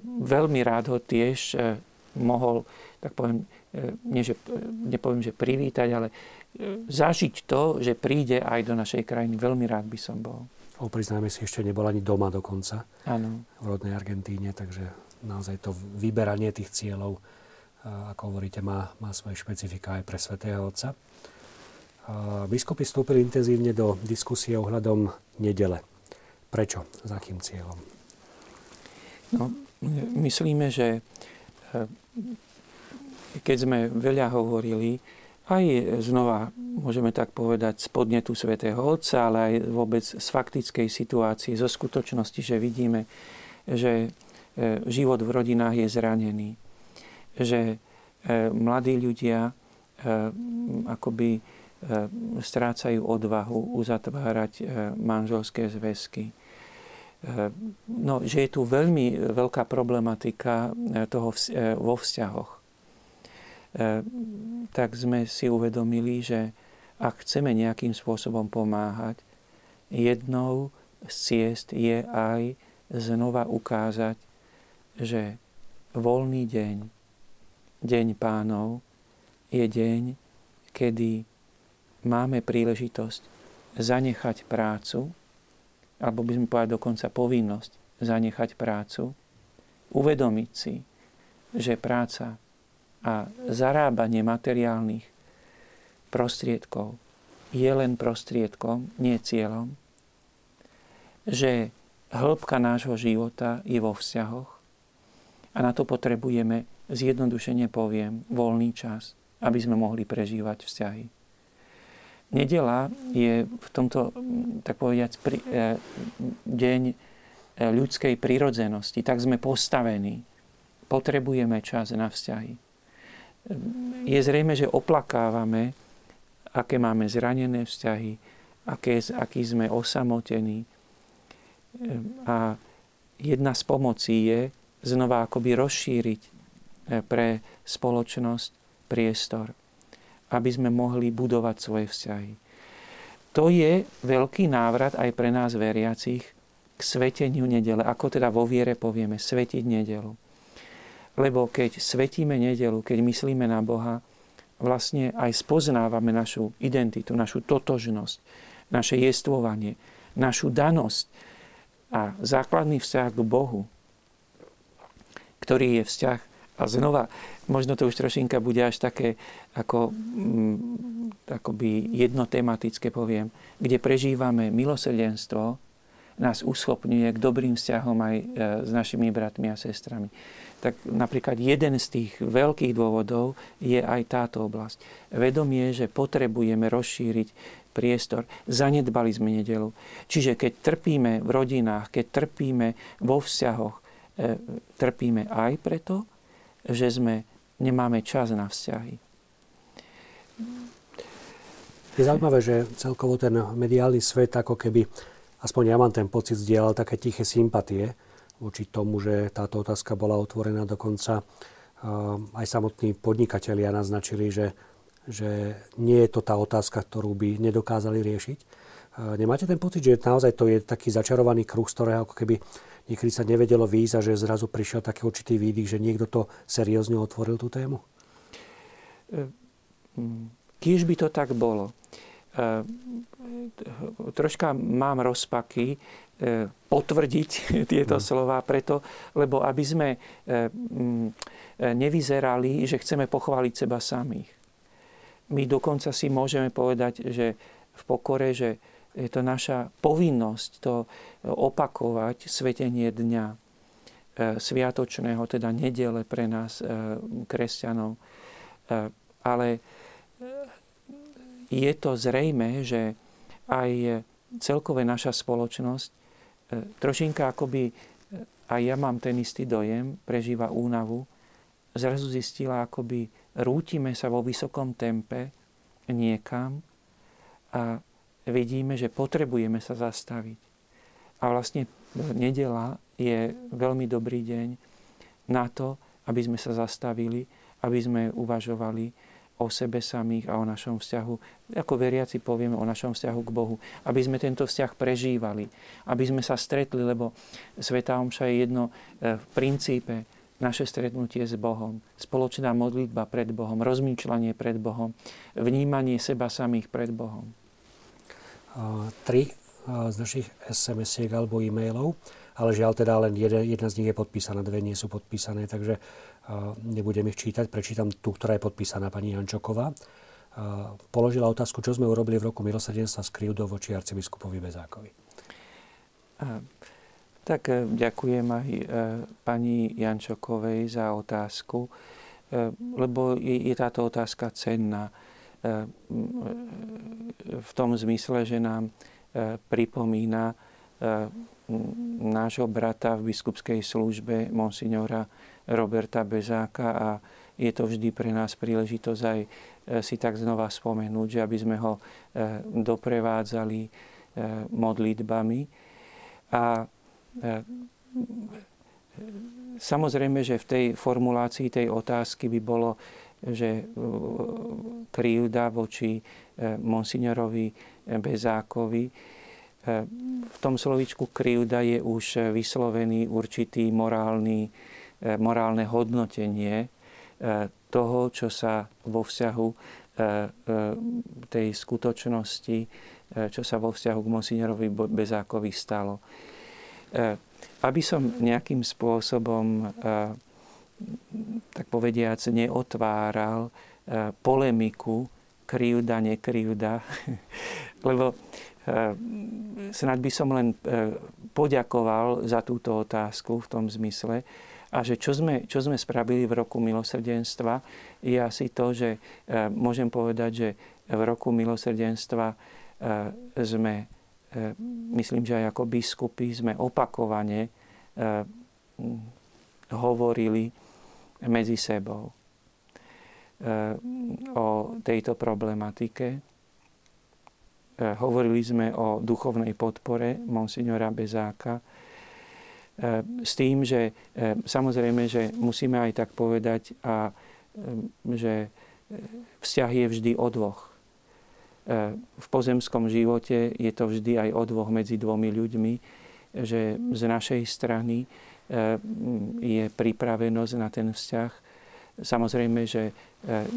veľmi rád ho tiež e, mohol, tak poviem, e, nie, že, nepoviem, že privítať, ale zažiť to, že príde aj do našej krajiny. Veľmi rád by som bol. O priznáme si, ešte nebol ani doma dokonca. Áno. V rodnej Argentíne, takže naozaj to vyberanie tých cieľov, ako hovoríte, má, má svoje špecifika aj pre Svetého Otca. Biskupy vstúpili intenzívne do diskusie ohľadom nedele. Prečo? Za akým cieľom? No, myslíme, že eh, keď sme veľa hovorili, aj znova, môžeme tak povedať, z podnetu svätého Otca, ale aj vôbec z faktickej situácie, zo skutočnosti, že vidíme, že eh, život v rodinách je zranený. Že eh, mladí ľudia akoby E, strácajú odvahu uzatvárať e, manželské zväzky. E, no, že je tu veľmi veľká problematika toho vo vzťahoch. Tak sme si uvedomili, že ak chceme nejakým spôsobom pomáhať, jednou z ciest je aj znova ukázať, že voľný deň, deň pánov, je deň, kedy máme príležitosť zanechať prácu, alebo by sme povedali dokonca povinnosť zanechať prácu, uvedomiť si, že práca a zarábanie materiálnych prostriedkov je len prostriedkom, nie cieľom, že hĺbka nášho života je vo vzťahoch a na to potrebujeme, zjednodušene poviem, voľný čas, aby sme mohli prežívať vzťahy. Nedela je v tomto, tak povediať, pri, e, deň e, ľudskej prirodzenosti. Tak sme postavení. Potrebujeme čas na vzťahy. Je zrejme, že oplakávame, aké máme zranené vzťahy, aké, aký sme osamotení. E, a jedna z pomocí je znova akoby rozšíriť pre spoločnosť priestor aby sme mohli budovať svoje vzťahy. To je veľký návrat aj pre nás veriacich k sveteniu nedele. Ako teda vo viere povieme, svetiť nedelu. Lebo keď svetíme nedelu, keď myslíme na Boha, vlastne aj spoznávame našu identitu, našu totožnosť, naše jestvovanie, našu danosť a základný vzťah k Bohu, ktorý je vzťah a znova, možno to už trošinka bude až také ako, mm, akoby jednotematické poviem, kde prežívame milosrdenstvo, nás uschopňuje k dobrým vzťahom aj e, s našimi bratmi a sestrami. Tak napríklad jeden z tých veľkých dôvodov je aj táto oblasť. Vedomie, že potrebujeme rozšíriť priestor. Zanedbali sme nedelu. Čiže keď trpíme v rodinách, keď trpíme vo vzťahoch, e, trpíme aj preto, že sme, nemáme čas na vzťahy. Je zaujímavé, že celkovo ten mediálny svet ako keby, aspoň ja mám ten pocit, zdieľal také tiché sympatie voči tomu, že táto otázka bola otvorená dokonca aj samotní podnikatelia naznačili, že, že nie je to tá otázka, ktorú by nedokázali riešiť. Nemáte ten pocit, že naozaj to je taký začarovaný kruh, z ktorého ako keby niekedy sa nevedelo výjsť a že zrazu prišiel taký určitý výdych, že niekto to seriózne otvoril tú tému? E, kýž by to tak bolo. E, troška mám rozpaky e, potvrdiť [laughs] tieto mm. slova preto, lebo aby sme nevyzerali, že chceme pochváliť seba samých. My dokonca si môžeme povedať, že v pokore, že je to naša povinnosť to opakovať svetenie dňa e, sviatočného, teda nedele pre nás e, kresťanov. E, ale je to zrejme, že aj celkové naša spoločnosť trošinka akoby, aj ja mám ten istý dojem, prežíva únavu, zrazu zistila, akoby rútime sa vo vysokom tempe niekam a vidíme, že potrebujeme sa zastaviť. A vlastne nedela je veľmi dobrý deň na to, aby sme sa zastavili, aby sme uvažovali o sebe samých a o našom vzťahu, ako veriaci povieme o našom vzťahu k Bohu, aby sme tento vzťah prežívali, aby sme sa stretli, lebo Sveta Omša je jedno e, v princípe naše stretnutie s Bohom, spoločná modlitba pred Bohom, rozmýšľanie pred Bohom, vnímanie seba samých pred Bohom tri z našich SMS-iek alebo e-mailov, ale žiaľ teda len jedna, jedna z nich je podpísaná, dve nie sú podpísané, takže nebudem ich čítať. Prečítam tú, ktorá je podpísaná pani Jančoková. Položila otázku, čo sme urobili v roku milosrdenstva s krivdou voči arcibiskupovi Bezákovi. Tak e, ďakujem aj e, pani Jančokovej za otázku, e, lebo je táto otázka cenná v tom zmysle, že nám e, pripomína e, nášho brata v biskupskej službe, monsignora Roberta Bezáka a je to vždy pre nás príležitosť aj si tak znova spomenúť, že aby sme ho doprevádzali modlitbami. A samozrejme, že v tej formulácii tej otázky by bolo že krivda voči e, monsignorovi Bezákovi. E, v tom slovičku krivda je už vyslovený určitý morálny, e, morálne hodnotenie toho, čo sa vo vzťahu tej skutočnosti, čo sa vo vzťahu k monsignorovi Bezákovi stalo. Aby som nejakým spôsobom tak povediac, neotváral e, polemiku krivda, nekrivda, [laughs] lebo e, snad by som len e, poďakoval za túto otázku v tom zmysle, a že čo sme, čo sme spravili v roku milosrdenstva, je asi to, že môžem povedať, že v roku milosrdenstva sme, myslím, že aj ako biskupy sme opakovane hovorili medzi sebou eh, o tejto problematike. Eh, hovorili sme o duchovnej podpore monsignora Bezáka eh, s tým, že samozrejme, že musíme aj tak povedať, a, že vzťah je vždy o dvoch. V pozemskom živote je to vždy aj o dvoch medzi dvomi ľuďmi. že z našej strany je pripravenosť na ten vzťah. Samozrejme, že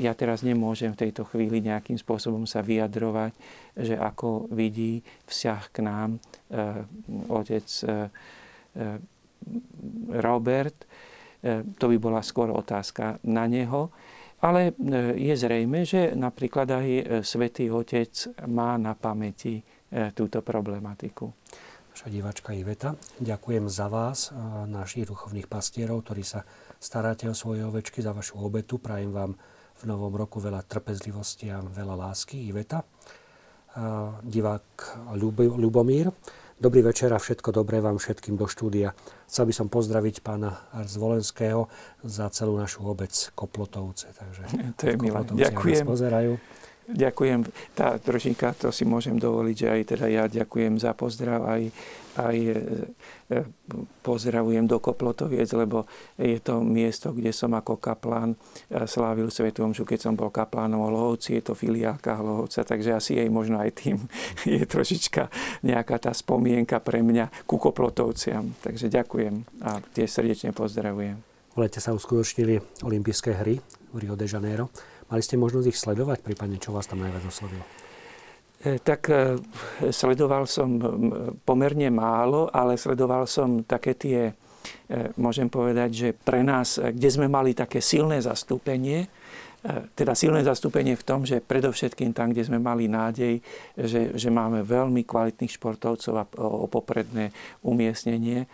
ja teraz nemôžem v tejto chvíli nejakým spôsobom sa vyjadrovať, že ako vidí vzťah k nám otec Robert. To by bola skôr otázka na neho. Ale je zrejme, že napríklad aj Svetý Otec má na pamäti túto problematiku naša Iveta. Ďakujem za vás, našich duchovných pastierov, ktorí sa staráte o svoje ovečky, za vašu obetu. Prajem vám v novom roku veľa trpezlivosti a veľa lásky. Iveta. Divák Ľubomír. Dobrý večer a všetko dobré vám všetkým do štúdia. Chcel by som pozdraviť pána Zvolenského za celú našu obec Koplotovce. Takže to je milé. Ďakujem. pozerajú. Ďakujem. Tá trošinka, to si môžem dovoliť, že aj teda ja ďakujem za pozdrav, aj, aj e, e, pozdravujem do Koplotoviec, lebo je to miesto, kde som ako kaplán e, slávil Svetu Omšu, keď som bol kaplánom Lohovci, je to filiálka Lohovca, takže asi jej možno aj tým [laughs] je trošička nejaká tá spomienka pre mňa ku Koplotovciam. Takže ďakujem a tie srdečne pozdravujem. V lete sa uskutočnili olympijské hry v Rio de Janeiro. Mali ste možnosť ich sledovať, prípadne čo vás tam najviac oslovilo? E, tak e, sledoval som pomerne málo, ale sledoval som také tie, e, môžem povedať, že pre nás, kde sme mali také silné zastúpenie, teda silné zastúpenie v tom, že predovšetkým tam, kde sme mali nádej, že, že máme veľmi kvalitných športovcov a o, popredné umiestnenie,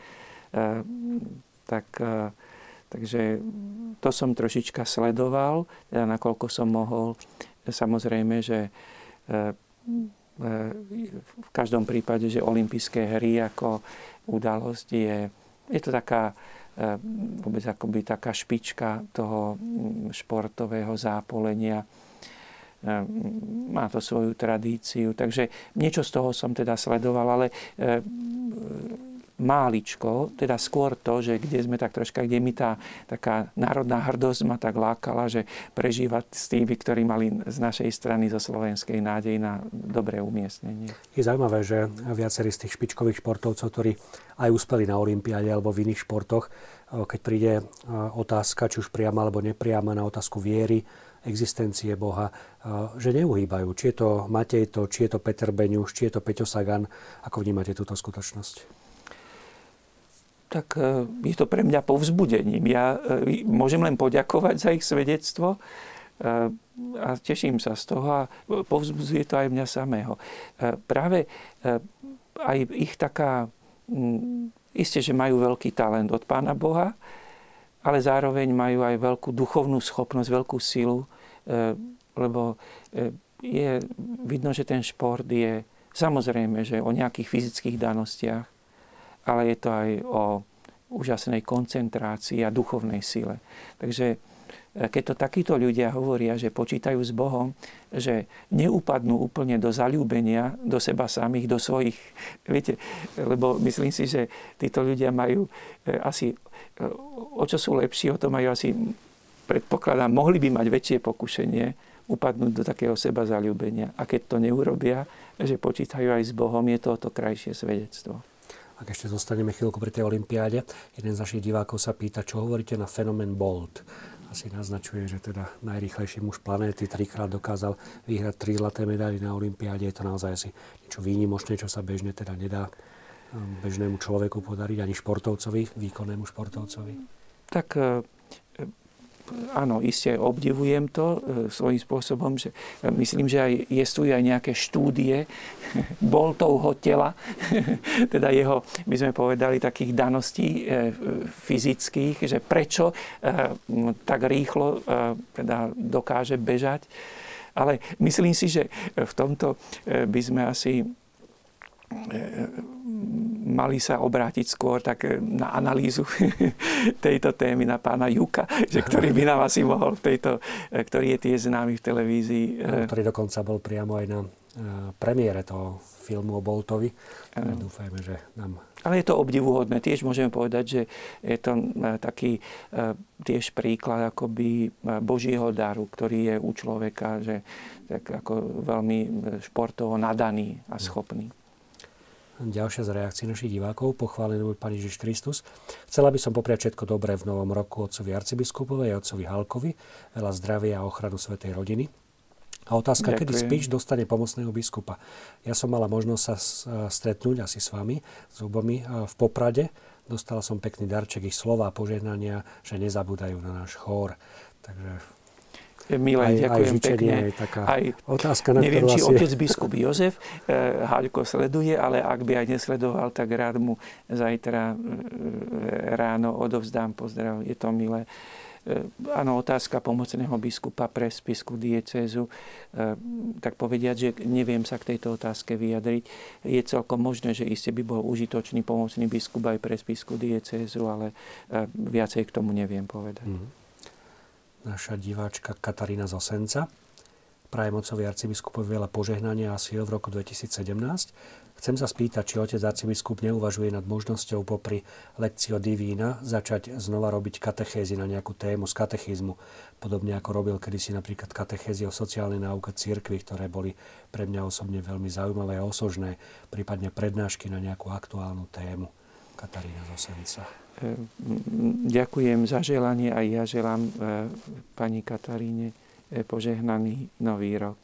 tak Takže to som trošička sledoval, teda nakoľko som mohol. Samozrejme, že e, e, v každom prípade, že olympijské hry ako udalosť je, je to taká e, vôbec akoby taká špička toho športového zápolenia. Má to svoju tradíciu, takže niečo z toho som teda sledoval, ale máličko, teda skôr to, že kde sme tak troška, kde mi tá taká národná hrdosť ma tak lákala, že prežívať s tými, ktorí mali z našej strany zo slovenskej nádej na dobré umiestnenie. Je zaujímavé, že viacerí z tých špičkových športovcov, ktorí aj uspeli na Olympiáde alebo v iných športoch, keď príde otázka, či už priama alebo nepriama na otázku viery, existencie Boha, že neuhýbajú. Či je to Matej to, či je to Peter Beňuš, či je to Peťo Sagan. Ako vnímate túto skutočnosť? Tak e, je to pre mňa povzbudením. Ja e, môžem len poďakovať za ich svedectvo e, a teším sa z toho a povzbudzuje to aj mňa samého. Práve aj ich taká, isté, že majú veľký talent od Pána Boha, ale zároveň majú aj veľkú duchovnú schopnosť, veľkú silu, lebo je vidno, že ten šport je samozrejme, že o nejakých fyzických danostiach, ale je to aj o úžasnej koncentrácii a duchovnej sile. Takže e, keď to takíto ľudia hovoria, že počítajú s Bohom, že neupadnú úplne do zalúbenia do seba samých, do svojich, [laughs] viete, lebo myslím si, že títo ľudia majú e, asi, e, o čo sú lepší, o to majú asi, predpokladám, mohli by mať väčšie pokušenie upadnúť do takého seba zalúbenia. A keď to neurobia, že počítajú aj s Bohom, je to o to krajšie svedectvo. Ak ešte zostaneme chvíľku pri tej olympiáde, jeden z našich divákov sa pýta, čo hovoríte na fenomén Bolt. Asi naznačuje, že teda najrýchlejší muž planéty trikrát dokázal vyhrať tri zlaté medaily na olympiáde. Je to naozaj asi niečo výnimočné, čo sa bežne teda nedá um, bežnému človeku podariť, ani športovcovi, výkonnému športovcovi. Tak e, áno, iste obdivujem to e, svojím spôsobom, že e, myslím, že aj tu aj nejaké štúdie [laughs] Boltovho tela, [laughs] teda jeho, by sme povedali, takých daností e, fyzických, že prečo tak rýchlo teda dokáže bežať. Ale myslím si, že v tomto by sme asi mali sa obrátiť skôr tak na analýzu [laughs] tejto témy na pána Juka, že ktorý by nám asi mohol v tejto, ktorý je tiež známy v televízii. No, ktorý dokonca bol priamo aj na eh, premiére toho filmu o Boltovi. Ano. Dúfajme, že nám... Ale je to obdivuhodné. Tiež môžeme povedať, že je to eh, taký eh, tiež príklad akoby Božieho daru, ktorý je u človeka, že tak ako veľmi športovo nadaný a schopný. Ďalšia z reakcií našich divákov. Pochválený buď Pán Ježiš Kristus. Chcela by som popriať všetko dobré v novom roku otcovi arcibiskupovej a otcovi Halkovi. Veľa zdravia a ochranu svetej rodiny. A otázka, Ďakujem. kedy spíš, dostane pomocného biskupa. Ja som mala možnosť sa stretnúť asi s vami, s obami v Poprade. Dostala som pekný darček ich slova a požehnania, že nezabúdajú na náš chór. Takže Milé, aj, ďakujem aj pekne. Aj taká aj, otázka, na neviem, či asi... otec biskup Jozef e, Háďko sleduje, ale ak by aj nesledoval, tak rád mu zajtra e, ráno odovzdám pozdrav. Je to milé. E, áno, otázka pomocného biskupa pre spisku diecézu, tak povediať, že neviem sa k tejto otázke vyjadriť. Je celkom možné, že iste by bol užitočný pomocný biskup aj pre spisku diecézu, ale viacej k tomu neviem povedať. Mm naša diváčka Katarína Zosenca. Prajem otcovi arcibiskupovi veľa požehnania a síl v roku 2017. Chcem sa spýtať, či otec arcibiskup neuvažuje nad možnosťou popri lekcio divína začať znova robiť katechézy na nejakú tému z katechizmu, podobne ako robil kedysi napríklad katechézy o sociálnej náuke církvy, ktoré boli pre mňa osobne veľmi zaujímavé a osožné, prípadne prednášky na nejakú aktuálnu tému. Katarína Zosenca. E, ďakujem za želanie a ja želám e, pani Kataríne e, požehnaný nový rok.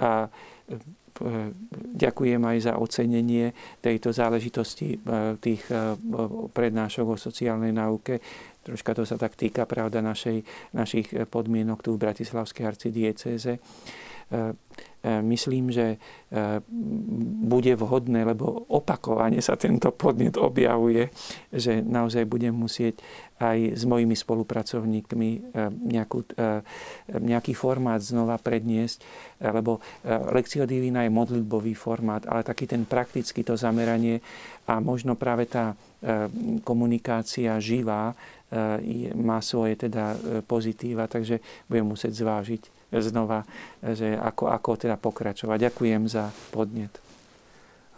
A ďakujem aj za ocenenie tejto záležitosti tých prednášok o sociálnej náuke. Troška to sa tak týka, pravda, našej, našich podmienok tu v Bratislavskej arcidiecéze. E, myslím, že e, bude vhodné, lebo opakovane sa tento podnet objavuje, že naozaj budem musieť aj s mojimi spolupracovníkmi e, nejakú, nejaký formát znova predniesť, lebo Lekcio Divina je modlitbový formát, ale taký ten praktický to zameranie a možno práve tá komunikácia živá má svoje teda pozitíva, takže budem musieť zvážiť znova, že ako, ako teda pokračovať. Ďakujem za podnet.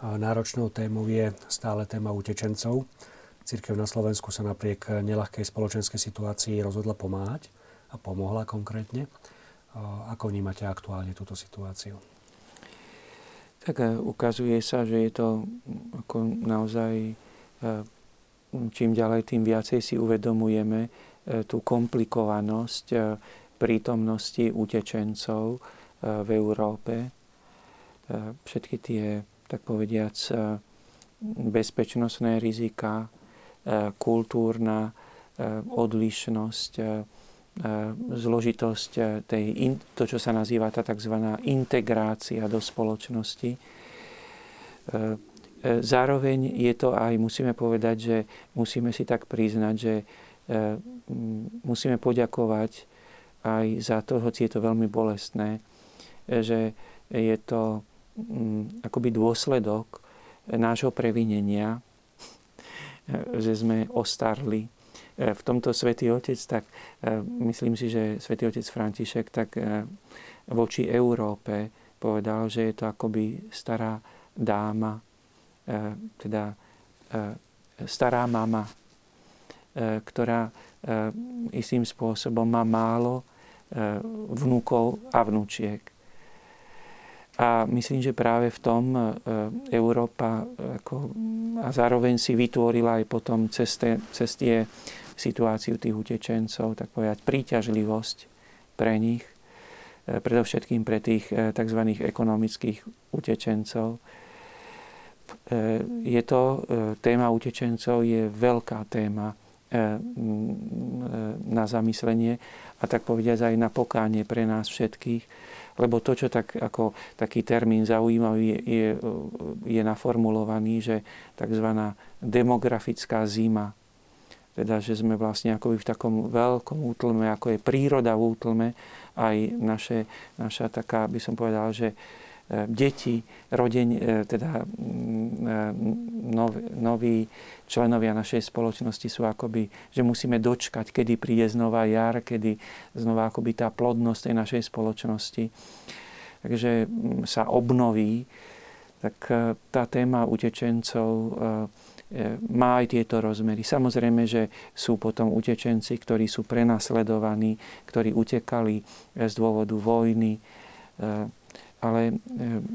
Náročnou témou je stále téma utečencov. Církev na Slovensku sa napriek nelahkej spoločenskej situácii rozhodla pomáhať a pomohla konkrétne. Ako vnímate aktuálne túto situáciu? Tak e, ukazuje sa, že je to ako naozaj e, čím ďalej, tým viacej si uvedomujeme e, tú komplikovanosť prítomnosti utečencov eh, v Európe. Eh, všetky tie, tak povediac, eh, bezpečnostné rizika, kultúrna odlišnosť, zložitosť tej, to, čo sa nazýva tá tzv. integrácia do spoločnosti. Zároveň je to aj, musíme povedať, že musíme si tak priznať, že musíme poďakovať aj za to, hoci je to veľmi bolestné, že je to mm, akoby dôsledok nášho previnenia, [laughs] že sme ostarli. V tomto Svetý Otec, tak e, myslím si, že Svetý Otec František tak e, voči Európe povedal, že je to akoby stará dáma, e, teda stará mama, ktorá istým spôsobom má málo vnúkov a vnúčiek. A myslím, že práve v tom eh, Európa eh, ako, a zároveň si vytvorila aj potom cez, te, cez tie situáciu tých utečencov, tak povedať, príťažlivosť pre nich, predovšetkým pre tých tzv. ekonomických utečencov. Je to, téma utečencov je veľká téma na zamyslenie a tak povediať aj na pokánie pre nás všetkých. Lebo to, čo tak, ako taký termín zaujímavý je, je, je naformulovaný, že tzv. demografická zima, teda, že sme vlastne ako v takom veľkom útlme, ako je príroda v útlme, aj naše, naša taká, by som povedal, že deti, rodeň, e, teda e, noví členovia našej spoločnosti sú akoby, že musíme dočkať, kedy príde znova jar, kedy znova akoby tá plodnosť tej našej spoločnosti. Takže sa obnoví, tak tá téma utečencov má aj tieto rozmery. Samozrejme, že sú potom utečenci, ktorí sú prenasledovaní, ktorí utekali z dôvodu vojny, ale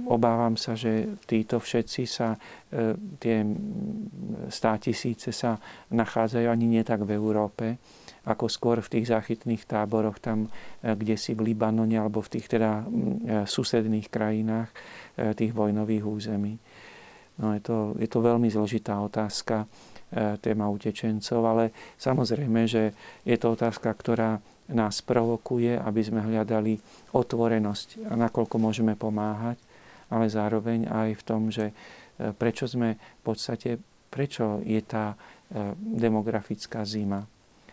obávam sa, že títo všetci sa, tie stá tisíce sa nachádzajú ani nie tak v Európe, ako skôr v tých záchytných táboroch, tam, kde si v Libanone alebo v tých teda susedných krajinách tých vojnových území. No je to, je to veľmi zložitá otázka, téma utečencov, ale samozrejme, že je to otázka, ktorá nás provokuje, aby sme hľadali otvorenosť a nakoľko môžeme pomáhať, ale zároveň aj v tom, že e, prečo sme v podstate, prečo je tá e, demografická zima.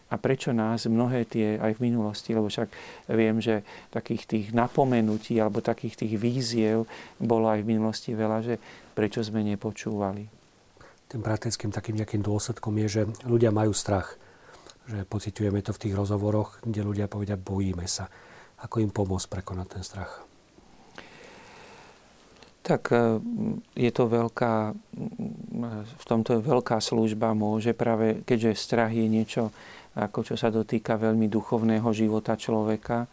A prečo nás mnohé tie aj v minulosti, lebo však viem, že takých tých napomenutí alebo takých tých víziev bolo aj v minulosti veľa, že prečo sme nepočúvali. Tým praktickým takým nejakým dôsledkom je, že ľudia majú strach že pociťujeme to v tých rozhovoroch, kde ľudia povedia, bojíme sa. Ako im pomôcť prekonať ten strach? Tak e, je to veľká, v tomto veľká služba môže práve, keďže strach je niečo, ako čo sa dotýka veľmi duchovného života človeka, e,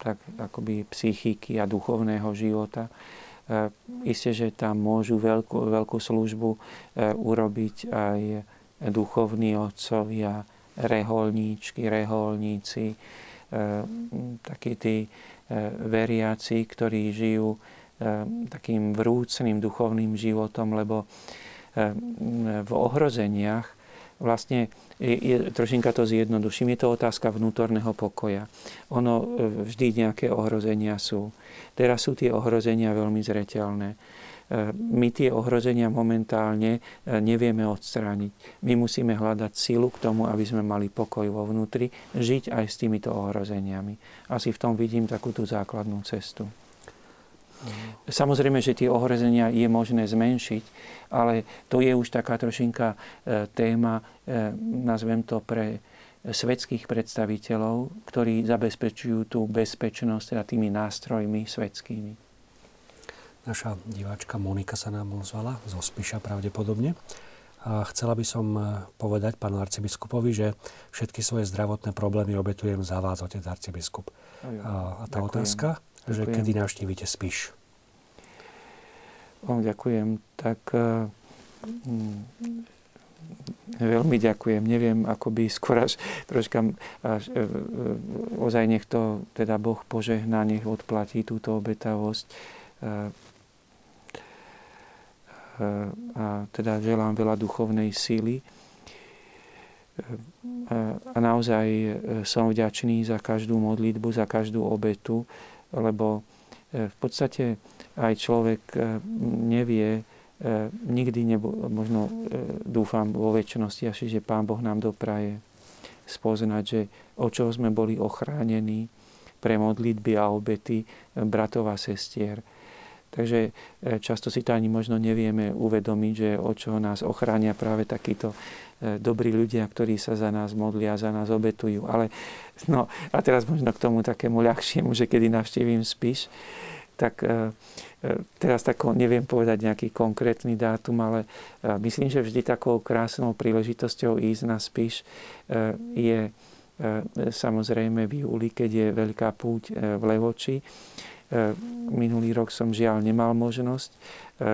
tak akoby psychiky a duchovného života. E, isté, že tam môžu veľkú, veľkú službu urobiť aj duchovní otcovia, reholníčky, reholníci, e, takí tí e, veriaci, ktorí žijú e, takým vrúcným duchovným životom, lebo v ohrozeniach vlastne je, trošinka to zjednoduším, je to otázka vnútorného pokoja. Ono vždy nejaké ohrozenia sú. Teraz sú tie ohrozenia veľmi zreteľné my tie ohrozenia momentálne e, nevieme odstrániť. My musíme hľadať silu k tomu, aby sme mali pokoj vo vnútri, žiť aj s týmito ohrozeniami. Asi v tom vidím takú tú základnú cestu. Samozrejme, že tie ohrozenia je možné zmenšiť, ale to je už taká trošinka e, téma, nazvem to pre svetských predstaviteľov, ktorí zabezpečujú tú bezpečnosť teda tými nástrojmi svetskými. Naša diváčka Monika sa nám ozvala, zo Spiša pravdepodobne. A chcela by som e, povedať pánu arcibiskupovi, že všetky svoje zdravotné problémy obetujem za vás, otec arcibiskup. A, a tá ďakujem. otázka, ďakujem. že kedy navštívite Spiš? O, ďakujem. Tak mm, veľmi ďakujem. Neviem, ako by skôr až troška až, e, e, ozaj nech to teda Boh požehná, nech odplatí túto obetavosť. E, a teda želám veľa duchovnej síly. A naozaj e, som vďačný za každú modlitbu, za každú obetu, lebo e, v podstate aj človek e, nevie, nikdy nebo, možno dúfam vo väčšnosti, až že Pán Boh nám dopraje spoznať, že o čo sme boli ochránení pre modlitby a obety bratov a sestier Takže e, často si to ani možno nevieme uvedomiť, že o čo nás ochránia práve takíto e, dobrí ľudia, ktorí sa za nás modlia, za nás obetujú. Ale no, a teraz možno k tomu takému ľahšiemu, že kedy navštívim spíš, tak e, teraz tako, neviem povedať nejaký konkrétny dátum, ale myslím, že vždy takou krásnou príležitosťou ísť na spíš je samozrejme v júli, keď je veľká púť v Levoči minulý rok som žiaľ nemal možnosť e, e,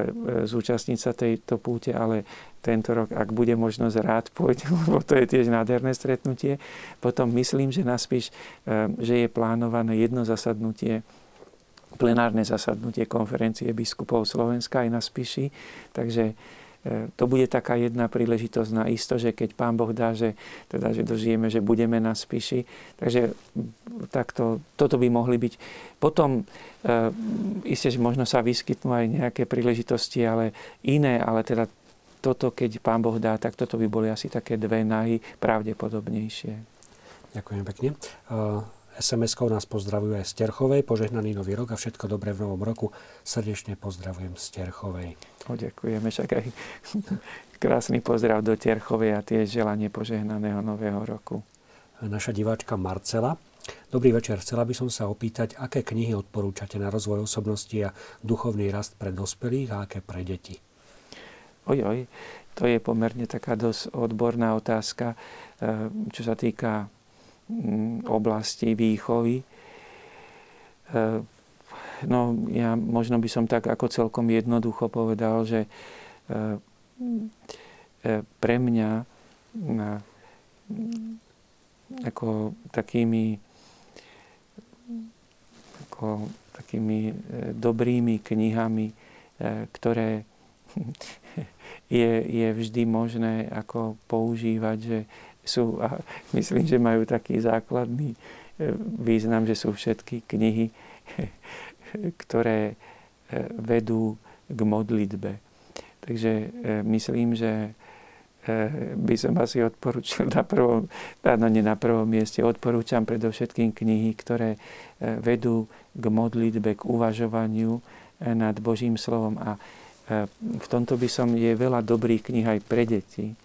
zúčastniť sa tejto púte, ale tento rok, ak bude možnosť, rád pôjdem, [laughs] lebo to je tiež nádherné stretnutie. Potom myslím, že naspíš, že je plánované jedno zasadnutie plenárne zasadnutie konferencie biskupov Slovenska aj na Spiši. Takže E, to bude taká jedna príležitosť na isto, že keď Pán Boh dá, že, teda, že dožijeme, že budeme na spíši. Takže takto, toto by mohli byť. Potom e, isté, že možno sa vyskytnú aj nejaké príležitosti, ale iné, ale teda toto, keď Pán Boh dá, tak toto by boli asi také dve nahy pravdepodobnejšie. Ďakujem pekne. SMS-kou nás pozdravujú aj z Terchovej. Požehnaný nový rok a všetko dobré v novom roku. Srdečne pozdravujem z Terchovej. O, ďakujeme však aj krásny pozdrav do Terchovej a tiež želanie požehnaného nového roku. Naša diváčka Marcela. Dobrý večer. Chcela by som sa opýtať, aké knihy odporúčate na rozvoj osobnosti a duchovný rast pre dospelých a aké pre deti? Oj, oj, to je pomerne taká dosť odborná otázka, eh, čo sa týka oblasti výchovy. E, no ja možno by som tak ako celkom jednoducho povedal, že pre mňa ako takými ako takými dobrými knihami, ktoré [laughs] je, je vždy možné ako používať, že sú, a myslím, že majú taký základný význam, že sú všetky knihy, [laughs] ktoré vedú k modlitbe. Takže myslím, že by som asi odporúčil na prvom, áno, nie na prvom mieste, odporúčam predovšetkým knihy, ktoré vedú k modlitbe, k uvažovaniu nad Božím slovom. A v tomto by som, je veľa dobrých knih aj pre deti,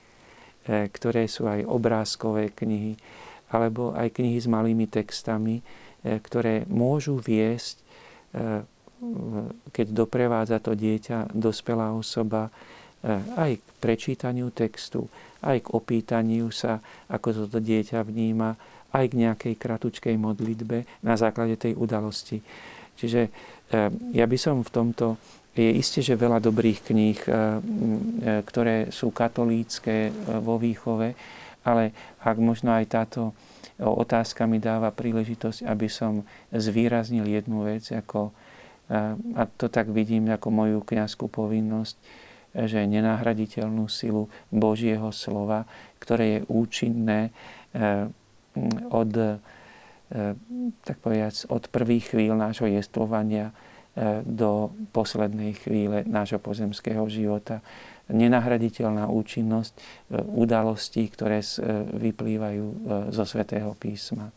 ktoré sú aj obrázkové knihy, alebo aj knihy s malými textami, ktoré môžu viesť, keď doprevádza to dieťa, dospelá osoba, aj k prečítaniu textu, aj k opýtaniu sa, ako toto dieťa vníma, aj k nejakej kratučkej modlitbe na základe tej udalosti. Čiže ja by som v tomto je isté, že veľa dobrých kníh, ktoré sú katolícké vo výchove, ale ak možno aj táto otázka mi dáva príležitosť, aby som zvýraznil jednu vec, ako, a to tak vidím ako moju kniazskú povinnosť, že nenahraditeľnú silu Božieho slova, ktoré je účinné od, tak povedať, od prvých chvíľ nášho jestvovania do poslednej chvíle nášho pozemského života. Nenahraditeľná účinnosť e, udalostí, ktoré e, vyplývajú e, zo Svetého písma.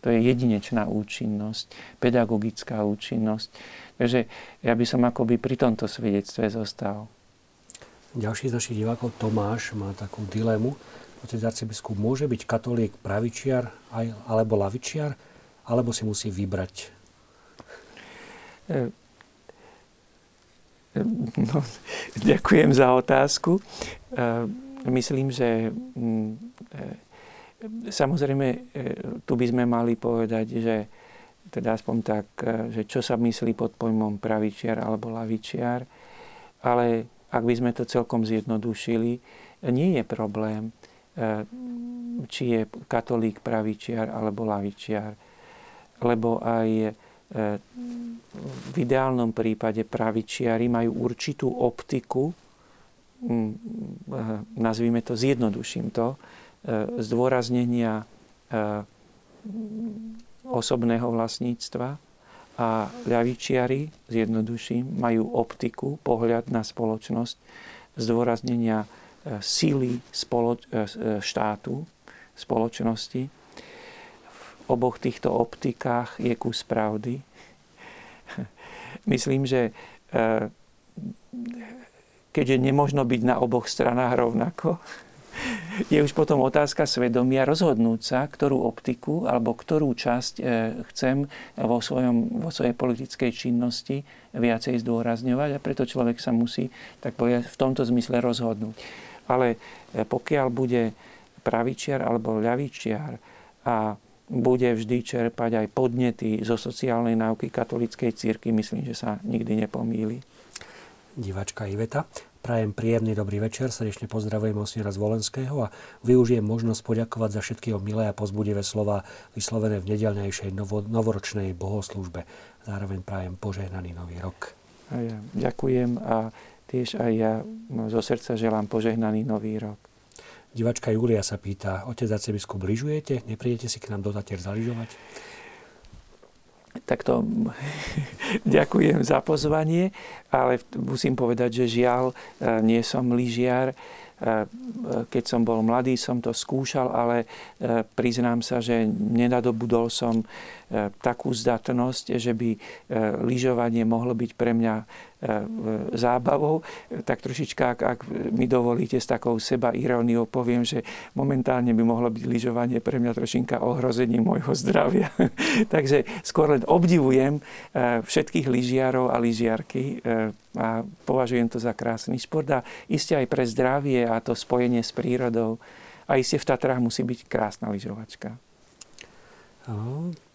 To je jedinečná účinnosť, pedagogická účinnosť. Takže ja by som akoby pri tomto svedectve zostal. Ďalší z našich divákov, Tomáš, má takú dilemu. Otec arcibiskup môže byť katolík pravičiar alebo lavičiar, alebo si musí vybrať E, no, [laughs] ďakujem za otázku. E, myslím, že mm, samozrejme tu by sme mali povedať, že teda aspoň tak, že čo sa myslí pod pojmom pravičiar alebo lavičiar, ale ak by sme to celkom zjednodušili, nie je problém, či je katolík pravičiar alebo lavičiar, lebo aj v ideálnom prípade pravičiari majú určitú optiku, mm, nazvime to, zjednoduším to, e, zdôraznenia e, osobného vlastníctva a ľavičiari, zjednoduším, majú optiku, pohľad na spoločnosť, zdôraznenia e, síly spoloč- štátu, spoločnosti oboch týchto optikách je kus pravdy. [laughs] Myslím, že eh, keďže nemožno byť na oboch stranách rovnako, [laughs] je už potom otázka svedomia rozhodnúť sa, ktorú optiku alebo ktorú časť eh, chcem vo, svojom, vo svojej politickej činnosti viacej zdôrazňovať a preto človek sa musí tak povedať, v tomto zmysle rozhodnúť. Ale eh, pokiaľ bude pravičiar alebo ľavičiar a bude vždy čerpať aj podnety zo sociálnej náuky katolíckej círky. Myslím, že sa nikdy nepomíli. Divačka Iveta. Prajem príjemný dobrý večer, srdečne pozdravujem osniera z Volenského a využijem možnosť poďakovať za všetky milé a pozbudivé slova vyslovené v nedelnejšej novo, novoročnej bohoslužbe. Zároveň prajem požehnaný nový rok. A ja ďakujem a tiež aj ja zo srdca želám požehnaný nový rok. Divačka Julia sa pýta, otec arcibiskup, lyžujete? Neprídete si k nám do Tatier zaližovať? to [laughs] ďakujem za pozvanie, ale musím povedať, že žiaľ, e, nie som lyžiar. E, keď som bol mladý, som to skúšal, ale e, priznám sa, že nenadobudol som takú zdatnosť, že by lyžovanie mohlo byť pre mňa E, zábavou, tak trošička, ak, ak mi dovolíte s takou seba iróniou, poviem, že momentálne by mohlo byť lyžovanie pre mňa trošinka ohrozením môjho zdravia. [laughs] Takže skôr len obdivujem e, všetkých lyžiarov a lyžiarky e, a považujem to za krásny šport a iste aj pre zdravie a to spojenie s prírodou. A iste v Tatrách musí byť krásna lyžovačka.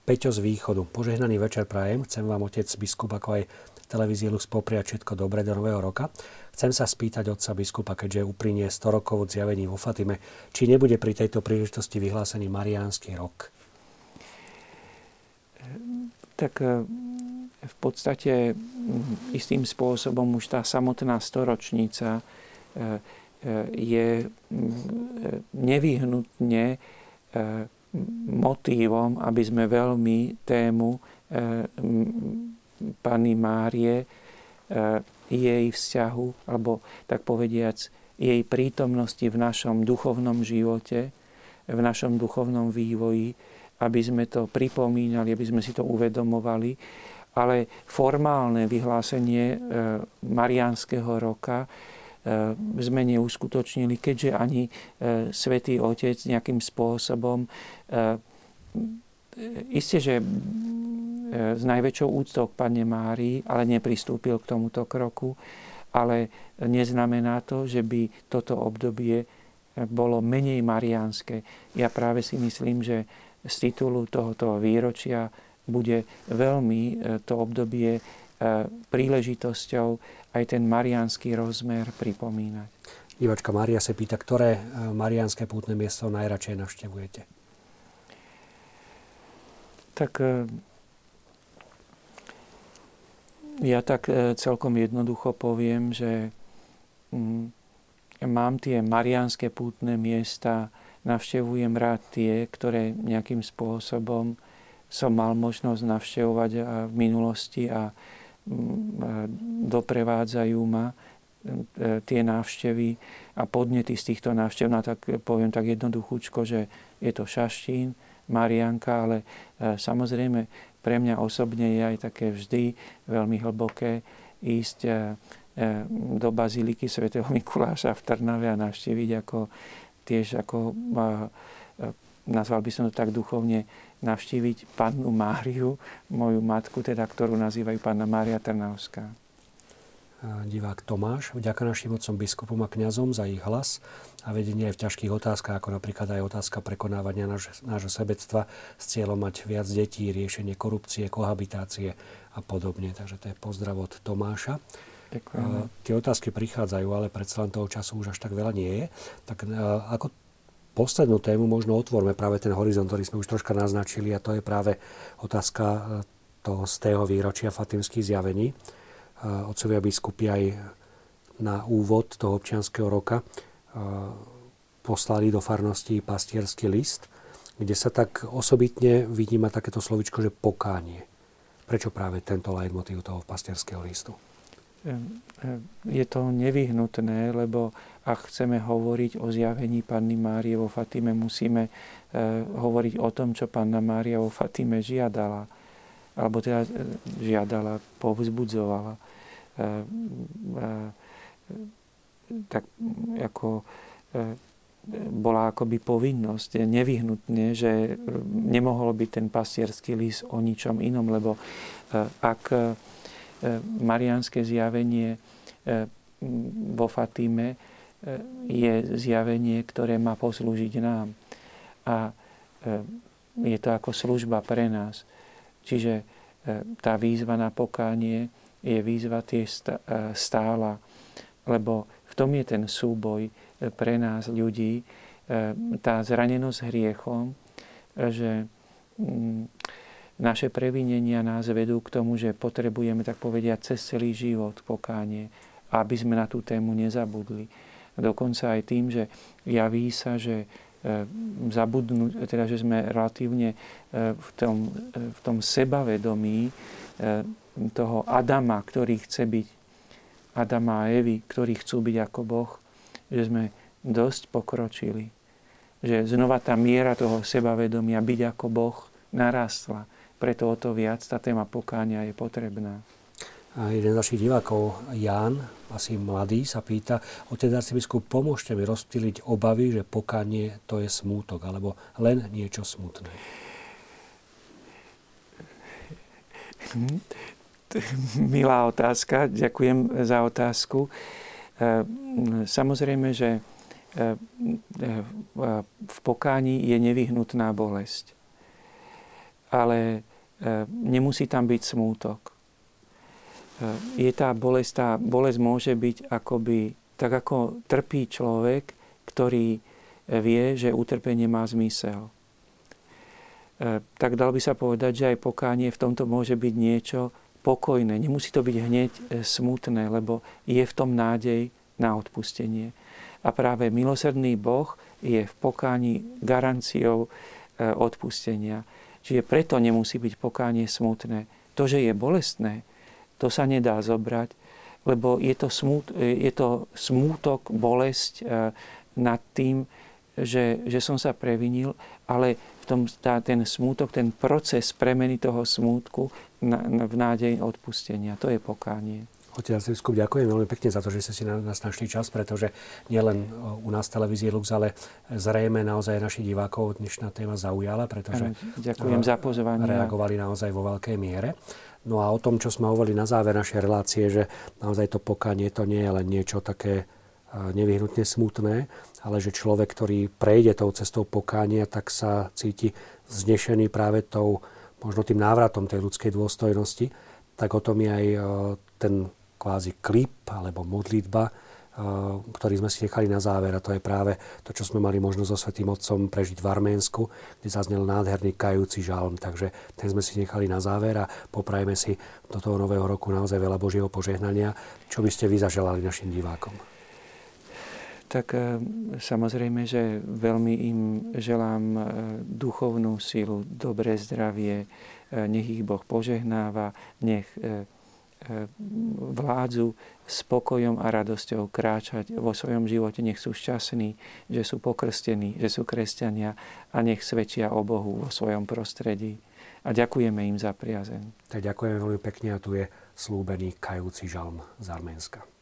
Peťo z východu. Požehnaný večer prajem. Chcem vám otec biskup ako aj televízii Lux popriať všetko dobré do nového roka. Chcem sa spýtať otca biskupa, keďže uplynie 100 rokov od zjavení vo Fatime, či nebude pri tejto príležitosti vyhlásený Mariánsky rok. Tak e, v podstate istým spôsobom už tá samotná storočnica e, e, je nevyhnutne motívom, aby sme veľmi tému e, Pany Márie, e, jej vzťahu, alebo tak povediac, jej prítomnosti v našom duchovnom živote, v našom duchovnom vývoji, aby sme to pripomínali, aby sme si to uvedomovali. Ale formálne vyhlásenie e, Mariánskeho roka sme neuskutočnili, keďže ani e, Svetý Otec nejakým spôsobom e, Isté, že s najväčšou úctou k Pane Márii, ale nepristúpil k tomuto kroku, ale neznamená to, že by toto obdobie bolo menej mariánske. Ja práve si myslím, že z titulu tohoto výročia bude veľmi to obdobie príležitosťou aj ten mariánsky rozmer pripomínať. Divačka Mária sa pýta, ktoré e, mariánske pútne miesto najradšej navštevujete? Tak e, ja tak e, celkom jednoducho poviem, že mm, mám tie mariánske pútne miesta, navštevujem rád tie, ktoré nejakým spôsobom som mal možnosť navštevovať v minulosti a doprevádzajú ma e, tie návštevy a podnety z týchto návštev, no tak poviem tak jednoduchúčko, že je to Šaštín, Marianka, ale e, samozrejme pre mňa osobne je aj také vždy veľmi hlboké ísť e, do baziliky svätého Mikuláša v Trnave a navštíviť ako tiež ako nazval by som to tak duchovne, navštíviť pannu Máriu, moju matku, teda, ktorú nazývajú panna Mária Trnavská. Divák Tomáš, vďaka našim otcom biskupom a kňazom za ich hlas a vedenie aj v ťažkých otázkach, ako napríklad aj otázka prekonávania náš, nášho sebectva s cieľom mať viac detí, riešenie korupcie, kohabitácie a podobne. Takže to je pozdrav od Tomáša. Ďakujem. Tie otázky prichádzajú, ale predsa len toho času už až tak veľa nie je. Tak ako poslednú tému možno otvorme práve ten horizont, ktorý sme už troška naznačili a to je práve otázka e, toho z tého výročia Fatimských zjavení. E, otcovia biskupy aj na úvod toho občianského roka e, poslali do farnosti pastierský list, kde sa tak osobitne vidíme takéto slovičko, že pokánie. Prečo práve tento leitmotiv toho pastierského listu? Je to nevyhnutné, lebo ak chceme hovoriť o zjavení Panny Márie vo Fatime, musíme hovoriť o tom, čo Panna Mária vo Fatime žiadala. Alebo teda žiadala, povzbudzovala. Tak ako bola akoby povinnosť, nevyhnutne, že nemohol byť ten pastierský list o ničom inom, lebo ak E, mariánske zjavenie e, vo Fatíme e, je zjavenie, ktoré má poslúžiť nám. A je to ako služba pre nás. Čiže tá výzva na pokánie je výzva tie stála, lebo v tom je ten súboj pre nás ľudí, tá zranenosť hriechom, že mm, naše previnenia nás vedú k tomu, že potrebujeme, tak povediať, cez celý život pokánie, aby sme na tú tému nezabudli. Dokonca aj tým, že javí sa, že e, zabudnú, teda, že sme relatívne e, v tom, e, v tom sebavedomí toho Adama, ktorý chce byť, Adama a Evy, ktorí chcú byť ako Boh, že sme dosť pokročili. Že znova tá miera toho sebavedomia byť ako Boh narastla preto o to viac tá téma pokáňa je potrebná. A jeden z našich divákov, Ján, asi mladý, sa pýta, otec arcibiskup, pomôžte mi rozptýliť obavy, že pokánie to je smútok, alebo len niečo smutné. [laughs] Milá otázka, ďakujem za otázku. E, samozrejme, že e, e, v pokání je nevyhnutná bolesť. ale nemusí tam byť smútok. Je tá bolesť, tá bolesť môže byť akoby, tak ako trpí človek, ktorý vie, že utrpenie má zmysel. Tak dal by sa povedať, že aj pokánie v tomto môže byť niečo pokojné. Nemusí to byť hneď smutné, lebo je v tom nádej na odpustenie. A práve milosrdný Boh je v pokáni garanciou odpustenia. Čiže preto nemusí byť pokánie smutné. To, že je bolestné, to sa nedá zobrať, lebo je to, smút, je to smútok, bolesť eh, nad tým, že, že som sa previnil, ale v tom, tá, ten smútok, ten proces premeny toho smútku na, na, v nádej odpustenia, to je pokánie. Otec Arcibiskup, ďakujem veľmi pekne za to, že ste si na nás našli čas, pretože nielen u nás v televízii Lux, ale zrejme naozaj našich divákov dnešná téma zaujala, pretože ďakujem za pozvanie. reagovali naozaj vo veľkej miere. No a o tom, čo sme hovorili na záver našej relácie, že naozaj to pokanie to nie je len niečo také nevyhnutne smutné, ale že človek, ktorý prejde tou cestou pokánia, tak sa cíti znešený práve tou, možno tým návratom tej ľudskej dôstojnosti, tak o tom je aj ten kvázi klip alebo modlitba, eh, ktorý sme si nechali na záver a to je práve to, čo sme mali možnosť so Svetým Otcom prežiť v Arménsku, kde zaznel nádherný kajúci žalm. Takže ten sme si nechali na záver a poprajme si do toho nového roku naozaj veľa Božieho požehnania. Čo by ste vy zaželali našim divákom? Tak eh, samozrejme, že veľmi im želám eh, duchovnú sílu, dobré zdravie, nech ich Boh požehnáva, nech vládzu spokojom a radosťou kráčať vo svojom živote. Nech sú šťastní, že sú pokrstení, že sú kresťania a nech svedčia o Bohu vo svojom prostredí. A ďakujeme im za priazeň. Tak ďakujeme veľmi pekne a tu je slúbený kajúci žalm z Arménska.